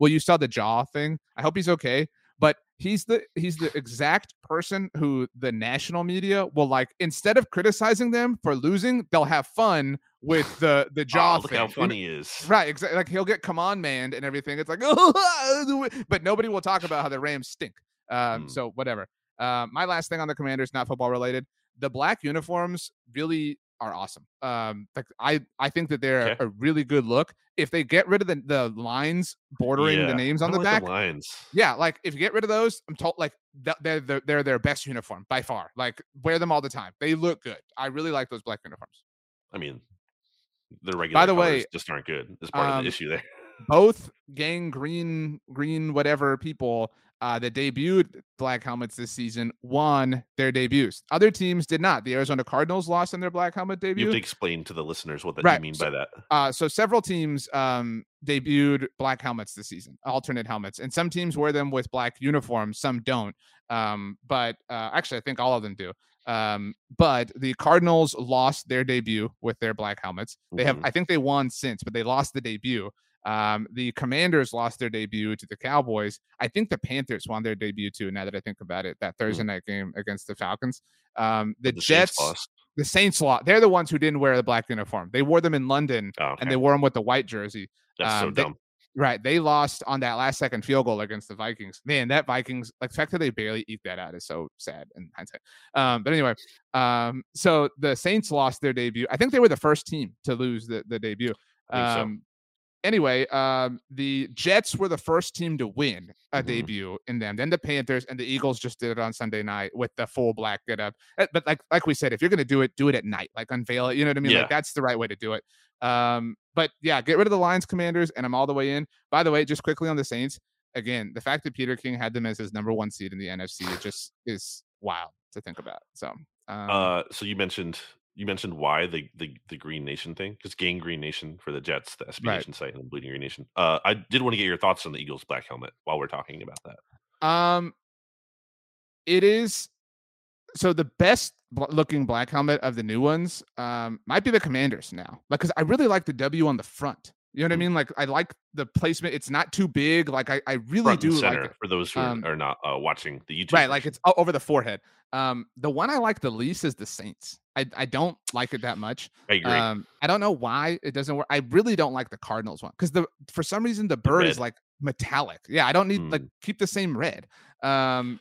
well, you saw the jaw thing. I hope he's okay. But he's the he's the exact person who the national media will like instead of criticizing them for losing, they'll have fun with the the jaw Oh, look thing. how funny he is. Right, exactly. Like he'll get command manned and everything. It's like, but nobody will talk about how the Rams stink. Um, Mm. so whatever. Uh, my last thing on the Commanders, not football related. The black uniforms really are awesome. Um, like I, I think that they're Okay. a really good look. If they get rid of the, the lines bordering Yeah. the names on the like back, lines. yeah, like if you get rid of those, I'm told like they're, they're they're their best uniform by far. Like wear them all the time. They look good. I really like those black uniforms. I mean, the regular by the way, just aren't good. Is part of um, the issue there. both gang green green whatever people uh that debuted black helmets this season won their debuts other teams did not the arizona cardinals lost in their black helmet debut. You have to explain to the listeners what that Right, you mean so- by that. uh so several teams um debuted black helmets this season alternate helmets and some teams wear them with black uniforms some don't um but uh actually i think all of them do um but the cardinals lost their debut with their black helmets they have Mhm. i think they won since but they lost the debut um the commanders lost their debut to the cowboys i think the panthers won their debut too now that i think about it that thursday night game against the falcons um the, Saints jets lost. the saints lost they're the ones who didn't wear the black uniform they wore them in london Oh, okay. and they wore them with the white jersey That's so um, they- dumb. Right. They lost on that last second field goal against the Vikings. Man, that Vikings, like the fact that they barely eke that out is so sad in hindsight. Um, but anyway, um, so the Saints lost their debut. I think they were the first team to lose the, the debut. So. Anyway, um, the Jets were the first team to win a Mhm. debut in them. Then the Panthers and the Eagles just did it on Sunday night with the full black get up. Uh, But like like we said, if you're gonna do it, do it at night. Like unveil it. You know what I mean? Yeah. Like that's the right way to do it. Um, but yeah, get rid of the Lions Commanders, and I'm all the way in. By the way, just quickly on the Saints, again, the fact that Peter King had them as his number one seed in the NFC it just is wild to think about. So um, Uh, so you mentioned you mentioned why the the, the Green Nation thing because Gang Green Nation for the Jets, the SB Right. Nation site, and the Bleeding Green Nation. Uh, I did want to get your thoughts on the Eagles black helmet while we're talking about that. Um, it is so the best looking black helmet of the new ones um might be the Commanders now, like because I really like the W on the front. You know what I Mm. mean? Like I like the placement. It's not too big. Like I, I really Front do like it. for those who Um, are, not uh, watching the YouTube. Right, like it's over the forehead. Um, the one I like the least is the Saints. I, I don't like it that much. I agree. Um, I don't know why it doesn't work. I really don't like the Cardinals one because the for some reason the bird is like metallic. Yeah, I don't need like Mm. keep the same red. Um,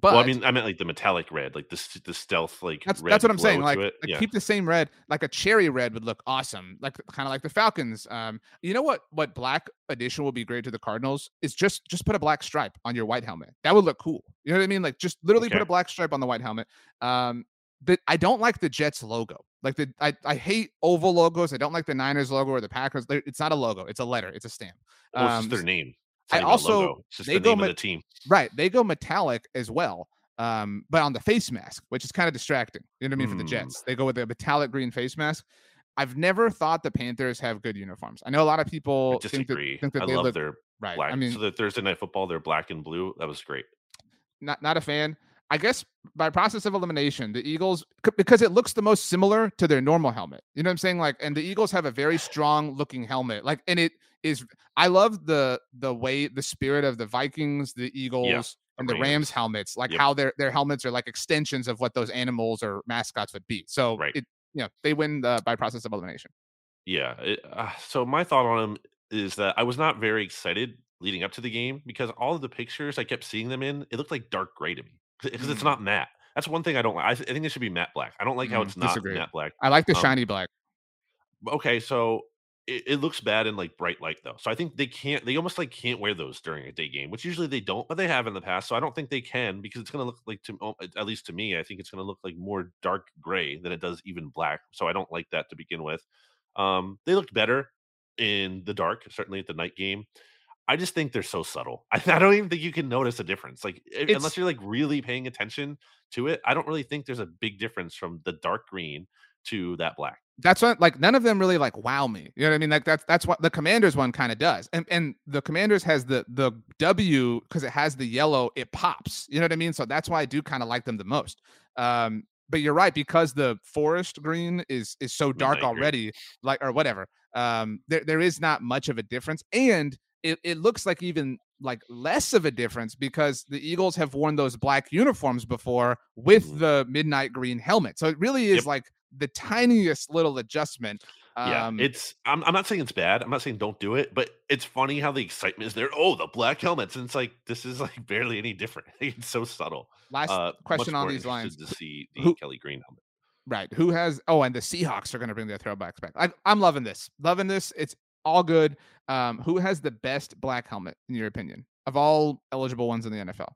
but well, I mean, I meant like the metallic red, like the the stealth like that's red that's what I'm saying. Like, like yeah. keep the same red. Like a cherry red would look awesome. Like kind of like the Falcons. Um, you know what? What black addition will be great to the Cardinals is just just put a black stripe on your white helmet. That would look cool. You know what I mean? Like just literally put a black stripe on the white helmet. Um, the I don't like the Jets logo. Like the I, I hate oval logos. I don't like the Niners logo or the Packers. It's not a logo. It's a letter. It's a stamp. well, um, their name. I not even a also-. They the go name ma- of the team. Right. They go metallic as well. Um, but on the face mask, which is kind of distracting. You know what I mean? For the Hmm. Jets, they go with a metallic green face mask. I've never thought the Panthers have good uniforms. I know a lot of I people think that, think that I they love look their right. black. I mean, so the Thursday night football, they're black and blue. That was great. not not a fan. I guess by process of elimination, the Eagles because it looks the most similar to their normal helmet. You know what I'm saying? Like, and the Eagles have a very strong looking helmet. Like, and it is. I love the the way the spirit of the Vikings, the Eagles, and the Rams, Rams. helmets. Like Yep. how their their helmets are like extensions of what those animals or mascots would be. So Right. it you know they win the, by process of elimination. Yeah. it- uh, so my thought on him is that I was not very excited leading up to the game because all of the pictures I kept seeing them in, it looked like dark gray to me because it's Mm. not matte. That's one thing I don't like. I, th- I think it should be matte black. I don't like how Mm, it's not disagree. matte black. I like the Um, shiny black. Okay, so it, it looks bad in like bright light though. So I think they can't they almost like can't wear those during a day game, which usually they don't, but they have in the past. So I don't think they can because it's going to look like to oh, at least to me, I think it's going to look like more dark gray than it does even black. So I don't like that to begin with. Um, they looked better in the dark, certainly at the night game. I just think they're so subtle. I, I don't even think you can notice a difference. Like It's unless you're like really paying attention to it, I don't really think there's a big difference from the dark green to that black. that's what like none of them really like wow me. You know what I mean? Like that's that's what the commanders one kind of does. And and the commanders has the the W because it has the yellow, it pops. You know what I mean? So that's why I do kind of like them the most. Um, but you're right, because the forest green is is so dark already, like or whatever. Um, there there is not much of a difference. And it, it looks like even like less of a difference because the Eagles have worn those black uniforms before with Mhm. the midnight green helmet. So it really is Yep. like the tiniest little adjustment. Yeah, Um, it's. I'm, I'm not saying it's bad. I'm not saying don't do it, but it's funny how the excitement is there. Oh, the black helmets, and it's like this is like barely any different. It's so subtle. last Uh, question on these lines. to see the Who- Kelly Green helmet. Right. Who has oh, and the Seahawks are gonna bring their throwbacks back. I, I'm loving this. Loving this. It's all good. Um, who has the best black helmet in your opinion of all eligible ones in the NFL?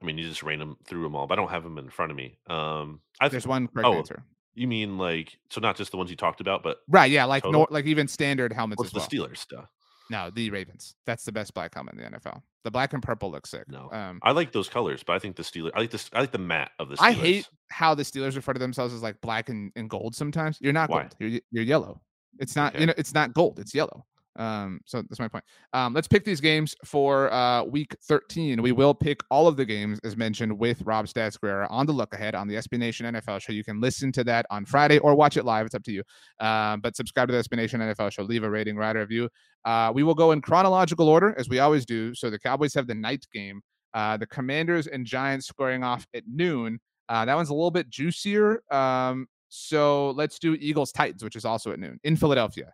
I mean, you just ran them through them all, but I don't have them in front of me. Um, I th- There's one correct oh, answer. you mean like so not just the ones you talked about, but Right, yeah, like like even standard helmets what's the. Steelers stuff? No, the Ravens. That's the best black helmet in the NFL. The black and purple looks sick. No, Um, I like those colors, but I think the Steelers. I like this. I like the matte of the. Steelers. I hate how the Steelers refer to themselves as like black and, and gold sometimes. You're not Why? gold. You're you're yellow. It's not Okay. you know it's not gold. It's yellow. Um, so that's my point. Um, let's pick these games for uh week 13. We will pick all of the games as mentioned with Rob Statsquare on the look ahead on the SB Nation NFL show. You can listen to that on Friday or watch it live. It's up to you. Um, but subscribe to the SB Nation NFL show. Leave a rating, write a review. Uh, we will go in chronological order as we always do. So the Cowboys have the night game. Uh, the Commanders and Giants squaring off at noon. Uh, that one's a little bit juicier. Um, so let's do Eagles Titans, which is also at noon in Philadelphia.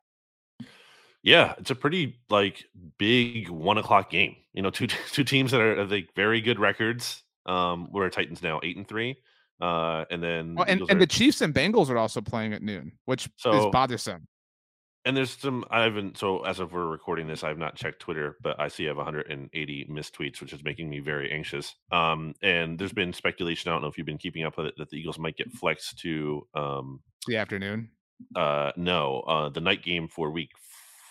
Yeah, it's a pretty like big one o'clock game. You know, two two teams that are like very good records. Um, where Titans now eight and three. Uh, and then the and, Eagles and are- the Chiefs and Bengals are also playing at noon, which is bothersome. And there's some I haven't so as of we're recording this, I have not checked Twitter, but I see I have 180 missed tweets, which is making me very anxious. Um, and there's been speculation. I don't know if you've been keeping up with it that the Eagles might get flexed to um The afternoon. uh no uh the night game for week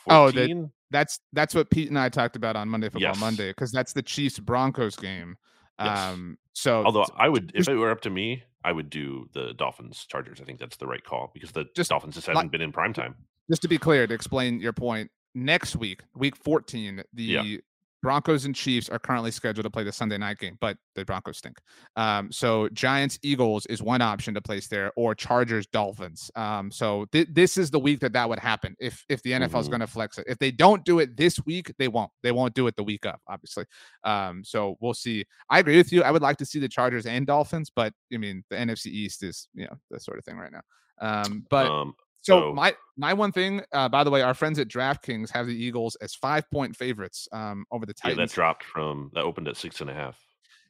Oh, the- That's that's what Pete and I talked about on Monday Football Yes. Monday because that's the Chiefs Broncos game. Yes. Um, so Although I would, if it were up to me, I would do the Dolphins Chargers. I think that's the right call because the Just Dolphins just haven't been in prime time. Just to be clear, to explain your point, next week, week 14, the Yeah. Broncos and Chiefs are currently scheduled to play the Sunday night game, but the Broncos stink. Um, so Giants Eagles is one option to place there, or Chargers Dolphins. Um, so th- this is the week that that would happen if if the NFL is Mhm. going to flex it. If they don't do it this week, they won't. They won't do it the week up, obviously. Um, so we'll see. I agree with you. I would like to see the Chargers and Dolphins, but I mean the NFC East is you know that sort of thing right now. Um, but um, so So- my my one thing, uh, by the way, our friends at DraftKings have the Eagles as five point favorites um, over the yeah, Titans. that dropped from that opened at six and a half.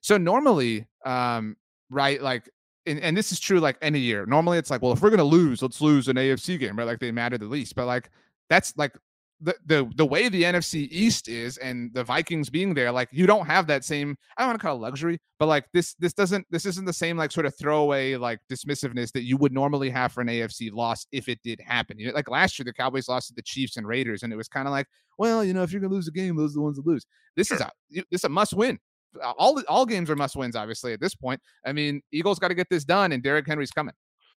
so normally, um, right, like, and, and this is true like any year. Normally, it's like, well, if we're gonna lose, let's lose an AFC game, right? Like they matter the least. But like that's like the the the way the NFC East is, and the Vikings being there, like you don't have that same. I don't want to call it luxury, but like this this doesn't this isn't the same like sort of throwaway like dismissiveness that you would normally have for an AFC loss if it did happen. You know, like last year the Cowboys lost to the Chiefs and Raiders, and it was kind of like, well, you know, if you're gonna lose a game, those are the ones that lose. This is a this is a must win. All all games are must wins, obviously at this point. I mean, Eagles got to get this done, and Derrick Henry's coming.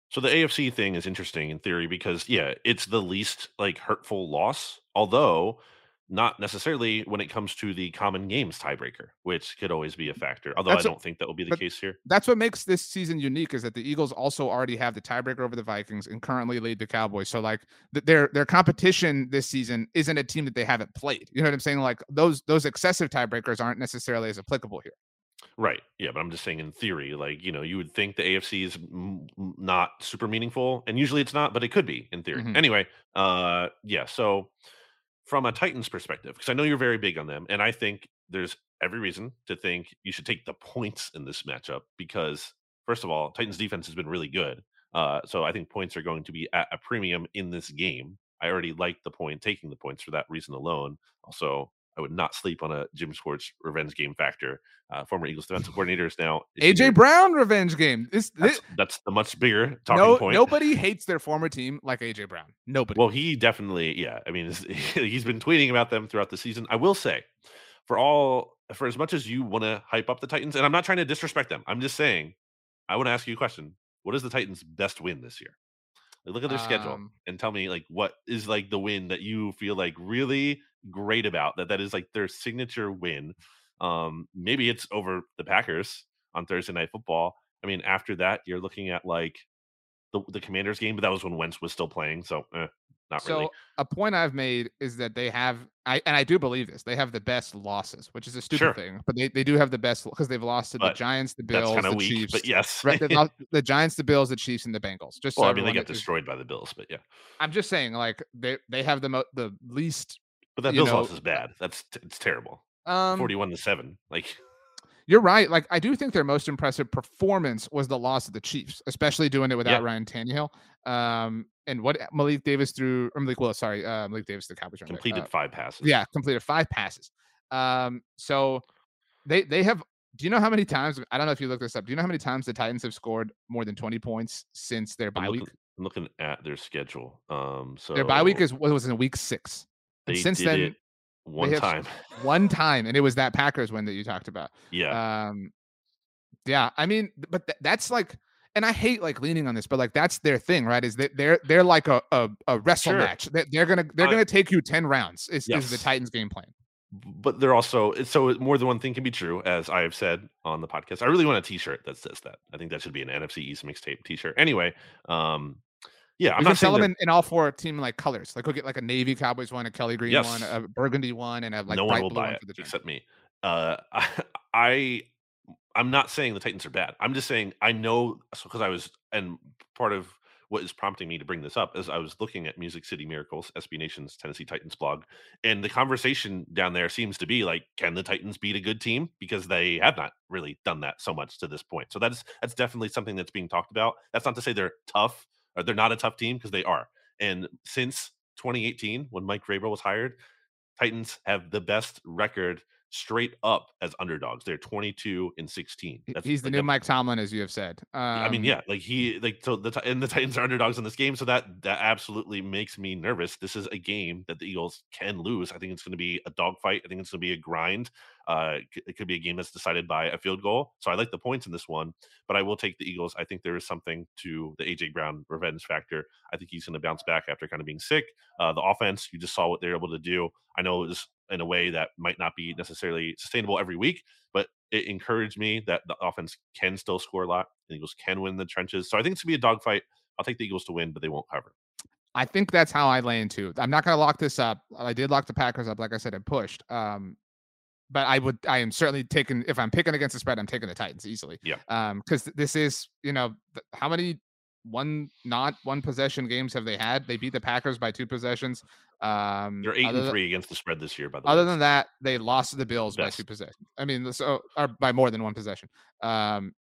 So the AFC thing is interesting in theory because yeah, it's the least like hurtful loss, although not necessarily when it comes to the common games tiebreaker, which could always be a factor. Although That's I a- don't think that will be the case here. That's what makes this season unique is that the Eagles also already have the tiebreaker over the Vikings and currently lead the Cowboys. So like th- their their competition this season isn't a team that they haven't played. You know what I'm saying? Like those those excessive tiebreakers aren't necessarily as applicable here. Right. Yeah, but I'm just saying in theory, like, you know, you would think the AFC is m- m- not super meaningful, and usually it's not, but it could be in theory. Mhm. Anyway, uh yeah, so from a Titans perspective, because I know you're very big on them, and I think there's every reason to think you should take the points in this matchup because first of all, Titans defense has been really good. Uh, so I think points are going to be at a premium in this game. I already like the point, taking the points for that reason alone. Also, I would not sleep on a Jim Schwartz revenge game factor. Uh, former Eagles defensive coordinator is now AJ Brown revenge game. This, that's, that's, the much bigger talking no, point. Nobody hates their former team like AJ Brown. Nobody. Well, he definitely, yeah. I mean, he's been tweeting about them throughout the season. I will say, for all for as much as you want to hype up the Titans, and I'm not trying to disrespect them. I'm just saying, I want to ask you a question. What is the Titans' best win this year? Like, look at their um, schedule and tell me like what is like the win that you feel like really great about that that is like their signature win. Um, maybe it's over the Packers on Thursday Night Football. I mean, after that, you're looking at like the the Commanders game, but that was when Wentz was still playing, so eh, not so really. a point I've made is that they have, I and I do believe this, they have the best losses, which is a stupid sure. thing, but they, they do have the best because they've lost to but the Giants, the Bills, the weak, Chiefs. But yes, right, lost, the Giants, the Bills, the Chiefs, and the Bengals. Just well, so I mean, they get destroyed by the Bills, but yeah. I'm just saying, like they they have the mo- the least. But that Bills loss is bad. That's it's terrible. Um, forty-one to seven, like. You're right. Like I do think their most impressive performance was the loss of the Chiefs, especially doing it without. Ryan Tannehill. Um, and what Malik Davis threw, or Malik, well, sorry, uh, Malik Davis, the Cowboys completed uh, five passes. Yeah, completed five passes. Um, so they they have. Do you know how many times? I don't know if you looked this up. Do you know how many times the Titans have scored more than 20 points since their bye I'm week? Looking, I'm looking at their schedule. Um, so their bye week is was in week six. And since then, one time, one time, and it was that Packers win that you talked about. Yeah. Um, yeah. I mean, but th- that's like and I hate like leaning on this, but like that's their thing, right? Is that they're they're like a a, a wrestle sure. match. They're, they're gonna they're gonna take you ten rounds. Is, yes. is the Titans game plan? But they're also so more than one thing can be true, as I have said on the podcast. I really want a T-shirt that says that. I think that should be an NFC East mixtape T-shirt. Anyway, um, yeah, I'm we not sell them in, in, all four team like colors. Like we'll get like a navy Cowboys one, a Kelly green yes. one, a burgundy one, and a like no one will buy it except me. Uh, I I'm not saying the Titans are bad. I'm just saying I know because I was and part of what is prompting me to bring this up is I was looking at Music City Miracles, SB Nation's Tennessee Titans blog, and the conversation down there seems to be like, can the Titans beat a good team? Because they have not really done that so much to this point. So that's that's definitely something that's being talked about. That's not to say they're tough or they're not a tough team because they are. And since 2018, when Mike Vrabel was hired, Titans have the best record straight up as underdogs. They're 22 and 16. That's, He's the new Mike Tomlin, as you have said. Um, I mean, um yeah, like he like so the and the Titans are underdogs in this game, so that that absolutely makes me nervous. This is a game that the Eagles can lose. I think it's going to be a dogfight. I think it's going to be a grind. Uh, it could be a game that's decided by a field goal. So I like the points in this one, but I will take the Eagles. I think there is something to the AJ Brown revenge factor. I think he's going to bounce back after kind of being sick. Uh, the offense, you just saw what they're able to do. I know it was in a way that might not be necessarily sustainable every week, but it encouraged me that the offense can still score a lot. The Eagles can win the trenches. So I think it's going to be a dogfight. I'll take the Eagles to win, but they won't cover. I think that's how I lay into. I'm not going to lock this up. I did lock the Packers up, like I said, and pushed. Um, but I would, I am certainly taking. If I'm picking against the spread, I'm taking the Titans easily. Yeah. Um, because this is, you know, how many one not one possession games have they had? They beat the Packers by two possessions. Um, They're eight and than, three against the spread this year. By the other way, other than that, they lost to the Bills Best. by two possessions. I mean, so or by more than one possession. Um,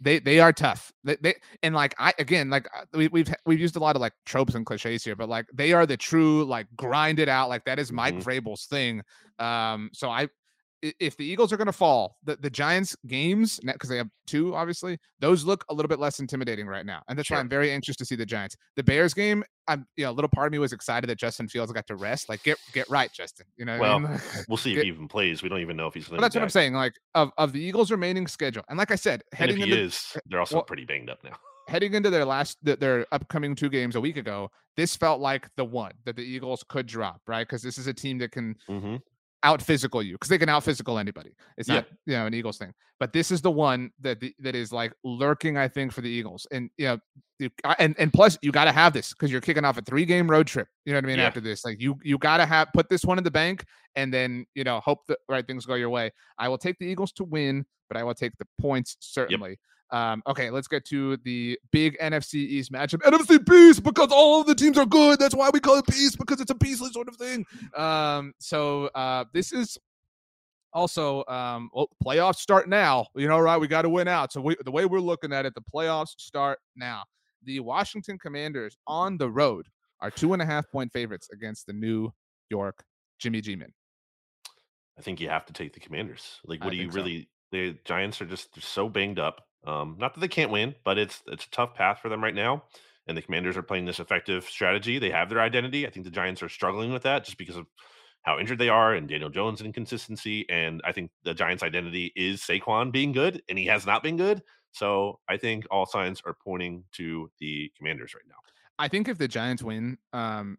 they they are tough. They, they and like I again like uh, we, we've we've used a lot of like tropes and cliches here, but like they are the true like grind it out. Like that is Mike mm-hmm. Vrabel's thing. Um, so I if the Eagles are going to fall, the, the Giants games, because they have two, obviously, those look a little bit less intimidating right now. And that's sure. why I'm very anxious to see the Giants. The Bears game, I'm, you know, a little part of me was excited that Justin Fields got to rest. Like, get get right, Justin. You know, well, I mean? we'll see if he even plays. We don't even know if he's. Well, that's what I'm saying. Like, of, of the Eagles' remaining schedule, and like I said, heading and if he into, is, they're also well, pretty banged up now. Heading into their last, their upcoming two games a week ago, this felt like the one that the Eagles could drop, right? Because this is a team that can mm-hmm out physical you because they can out physical anybody. It's yeah. not you know an Eagles thing, but this is the one that the, that is like lurking. I think for the Eagles, and you know, you, and and plus you got to have this because you're kicking off a three game road trip. You know what I mean? Yeah. After this, like you you got to have put this one in the bank, and then you know hope that right things go your way. I will take the Eagles to win, but I will take the points certainly. Yep. Um, okay, let's get to the big NFC East matchup. NFC Beast because all of the teams are good. That's why we call it beast because it's a peaceless sort of thing. Um, so uh, this is also um, well, playoffs start now. You know, right? We got to win out. So we, the way we're looking at it, the playoffs start now. The Washington Commanders on the road are two and a half point favorites against the New York Jimmy G Men. I think you have to take the Commanders. Like, I what do you think so. really? The Giants are just so banged up. Um, not that they can't win, but it's it's a tough path for them right now. And the Commanders are playing this effective strategy. They have their identity. I think the Giants are struggling with that just because of how injured they are and Daniel Jones' inconsistency. And I think the Giants' identity is Saquon being good, and he has not been good. So I think all signs are pointing to the Commanders right now. I think if the Giants win, um,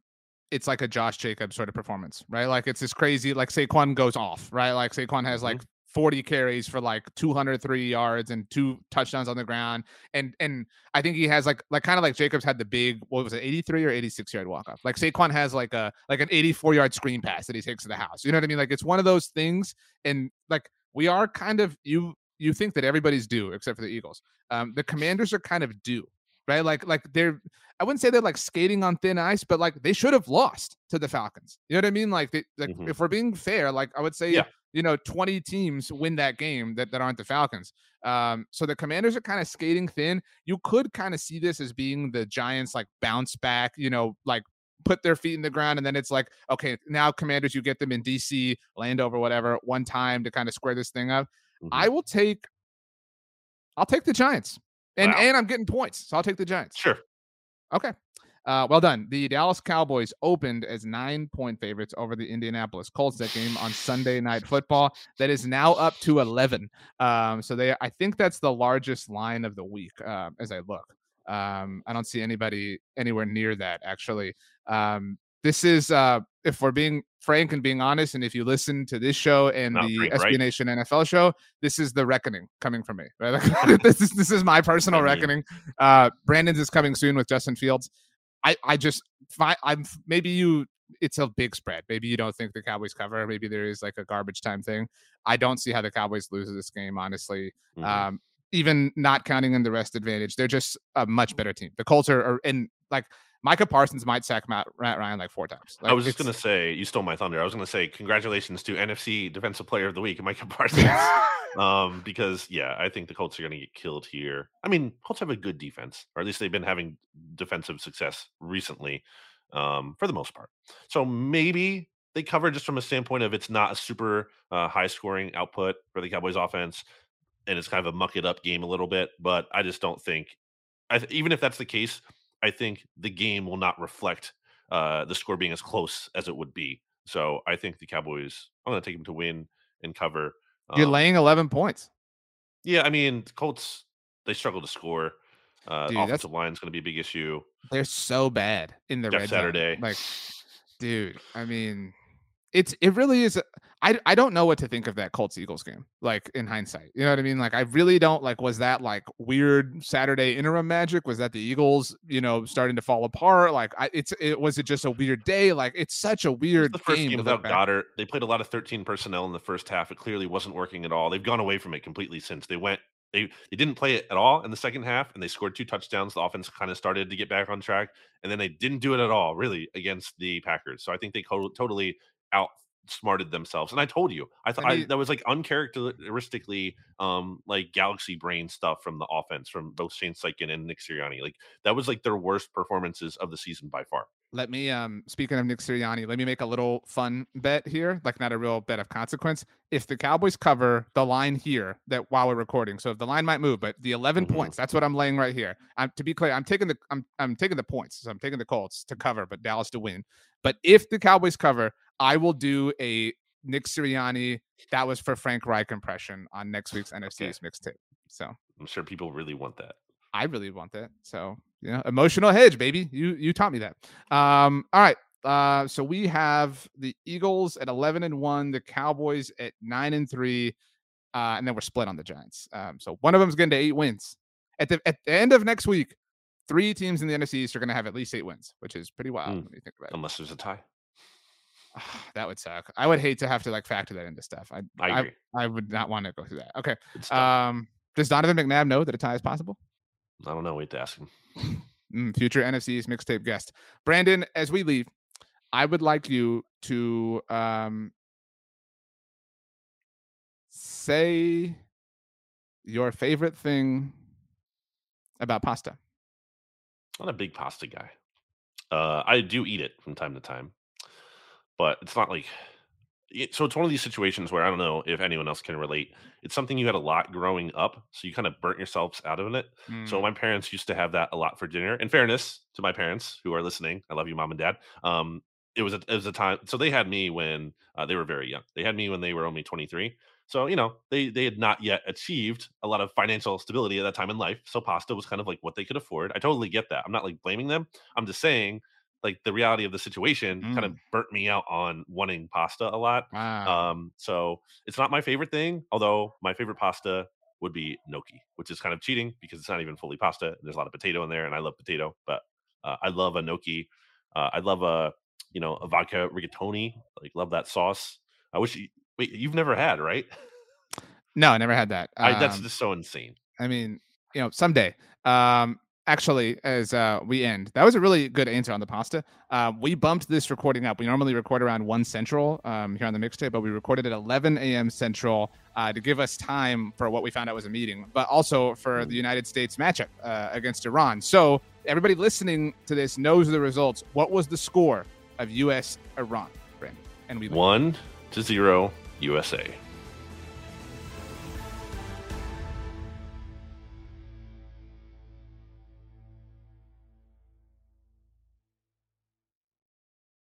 it's like a Josh Jacobs sort of performance, right? Like it's this crazy, like Saquon goes off, right? Like Saquon has Mhm. like 40 carries for like 203 yards and two touchdowns on the ground. And and I think he has like like kind of like Jacobs had the big what was it 83 or 86 yard walk off. Like Saquon has like a like an 84 yard screen pass that he takes to the house. You know what I mean? Like it's one of those things. And like we are kind of you you think that everybody's due except for the Eagles. Um, the Commanders are kind of due, right? Like like they're I wouldn't say they're like skating on thin ice, but like they should have lost to the Falcons. You know what I mean? Like, they, like Mhm. if we're being fair, like I would say, Yeah. You know, 20 teams win that game that, that aren't the Falcons. Um, so the commanders are kind of skating thin. You could kind of see this as being the Giants like bounce back, you know, like put their feet in the ground and then it's like, okay, now commanders, you get them in DC, Landover, whatever, one time to kind of square this thing up. Mhm. I will take I'll take the Giants. And Wow. and I'm getting points. So I'll take the Giants. sure. Okay. Uh, well done. The Dallas Cowboys opened as nine point favorites over the Indianapolis Colts. That game on Sunday Night Football that is now up to eleven. Um, so they, I think that's the largest line of the week uh, as I look. Um, I don't see anybody anywhere near that actually. Um, this is, uh, if we're being frank and being honest, and if you listen to this show and Not the frank, SB right? Nation NFL show, this is the reckoning coming from me. Right? This is this is my personal I mean- reckoning. Uh, Brandon's is coming soon with Justin Fields. I I just I'm maybe you it's a big spread. Maybe you don't think the Cowboys cover. Maybe there is like a garbage time thing. I don't see how the Cowboys lose this game, honestly. Mhm. Um, even not counting in the rest advantage, they're just a much better team. The Colts are, are and like Micah Parsons might sack Matt, Matt Ryan like four times. Like, I was just gonna say you stole my thunder. I was gonna say congratulations to NFC Defensive Player of the Week, Micah Parsons. um, because yeah, I think the Colts are gonna get killed here. I mean, Colts have a good defense, or at least they've been having defensive success recently, um, for the most part. So maybe they cover just from a standpoint of it's not a super uh, high scoring output for the Cowboys offense, and it's kind of a muck it up game a little bit. But I just don't think, I th- even if that's the case, I think the game will not reflect uh, the score being as close as it would be. So I think the Cowboys. I'm going to take them to win and cover. You're Um, laying 11 points. Yeah, I mean, Colts they struggle to score. Uh, Dude, offensive line is going to be a big issue. They're so bad in the Jeff red zone. Saturday. Like, dude, I mean, it's it really is. I I don't know what to think of that Colts Eagles game. Like in hindsight, you know what I mean. Like I really don't like. Was that like weird Saturday interim magic? Was that the Eagles, you know, starting to fall apart? Like I, it's it was it just a weird day? Like it's such a weird the first game, game without. Goedert. They played a lot of 13 personnel in the first half. It clearly wasn't working at all. They've gone away from it completely since they went. They they didn't play it at all in the second half, and they scored two touchdowns. The offense kind of started to get back on track, and then they didn't do it at all, really, against the Packers. So I think they co- totally outsmarted themselves. And I told you, I thought that was like uncharacteristically um like galaxy brain stuff from the offense from both Shane Steichen and Nick Sirianni. Like that was like their worst performances of the season by far. Let me um speaking of Nick Sirianni, let me make a little fun bet here, like not a real bet of consequence. If the Cowboys cover the line here that while we're recording, so if the line might move, but the 11 Mhm. points, that's what I'm laying right here. I'm to be clear, I'm taking the I'm I'm taking the points. So I'm taking the Colts to cover, but Dallas to win. But if the Cowboys cover, I will do a Nick Sirianni that was for Frank Reich impression on next week's NFC's mixtape. So I'm sure people really want that. I really want that. So, you know, emotional hedge, baby. You you taught me that. Um, all right. Uh, so we have the Eagles at 11 and 1, the Cowboys at 9 and 3, uh, and then we're split on the Giants. Um, so one of them's getting to eight wins. At the at the end of next week, three teams in the NFC East are going to have at least eight wins, which is pretty wild Mm. when you think about it. Unless there's a tie. that would suck. I would hate to have to like factor that into stuff. I I I. I would not want to go through that. Okay. Um, does Donovan McNabb know that a tie is possible? I don't know. Wait to ask him. Mm, future NFC's mixtape guest. Brandon, as we leave, I would like you to um, say your favorite thing about pasta. Not a big pasta guy. Uh, I do eat it from time to time, but it's not like so it's one of these situations where I don't know if anyone else can relate. It's something you had a lot growing up, so you kind of burnt yourselves out of it. Mm. So my parents used to have that a lot for dinner. In fairness to my parents who are listening, I love you, mom and dad. Um, it was a, it was a time. So they had me when uh, they were very young. They had me when they were only 23. So you know they they had not yet achieved a lot of financial stability at that time in life. So pasta was kind of like what they could afford. I totally get that. I'm not like blaming them. I'm just saying like the reality of the situation kind of Mm. burnt me out on wanting pasta a lot. Wow. Um, so it's not my favorite thing, although my favorite pasta would be gnocchi, which is kind of cheating because it's not even fully pasta. There's a lot of potato in there, and I love potato, but uh, I love a gnocchi. Uh, I love a you know a vodka rigatoni. Like love that sauce. I wish you wait. You've never had right? no, I never had that. I, that's Um, just so insane. I mean, you know, someday. Um, actually, as uh, we end, that was a really good answer on the pasta. Uh, we bumped this recording up. We normally record around one central um, here on the mixtape, but we recorded at 11 a.m. central uh, to give us time for what we found out was a meeting, but also for the United States matchup uh, against Iran. So everybody listening to this knows the results. What was the score of U.S. Iran, Brandon? And we One to zero USA.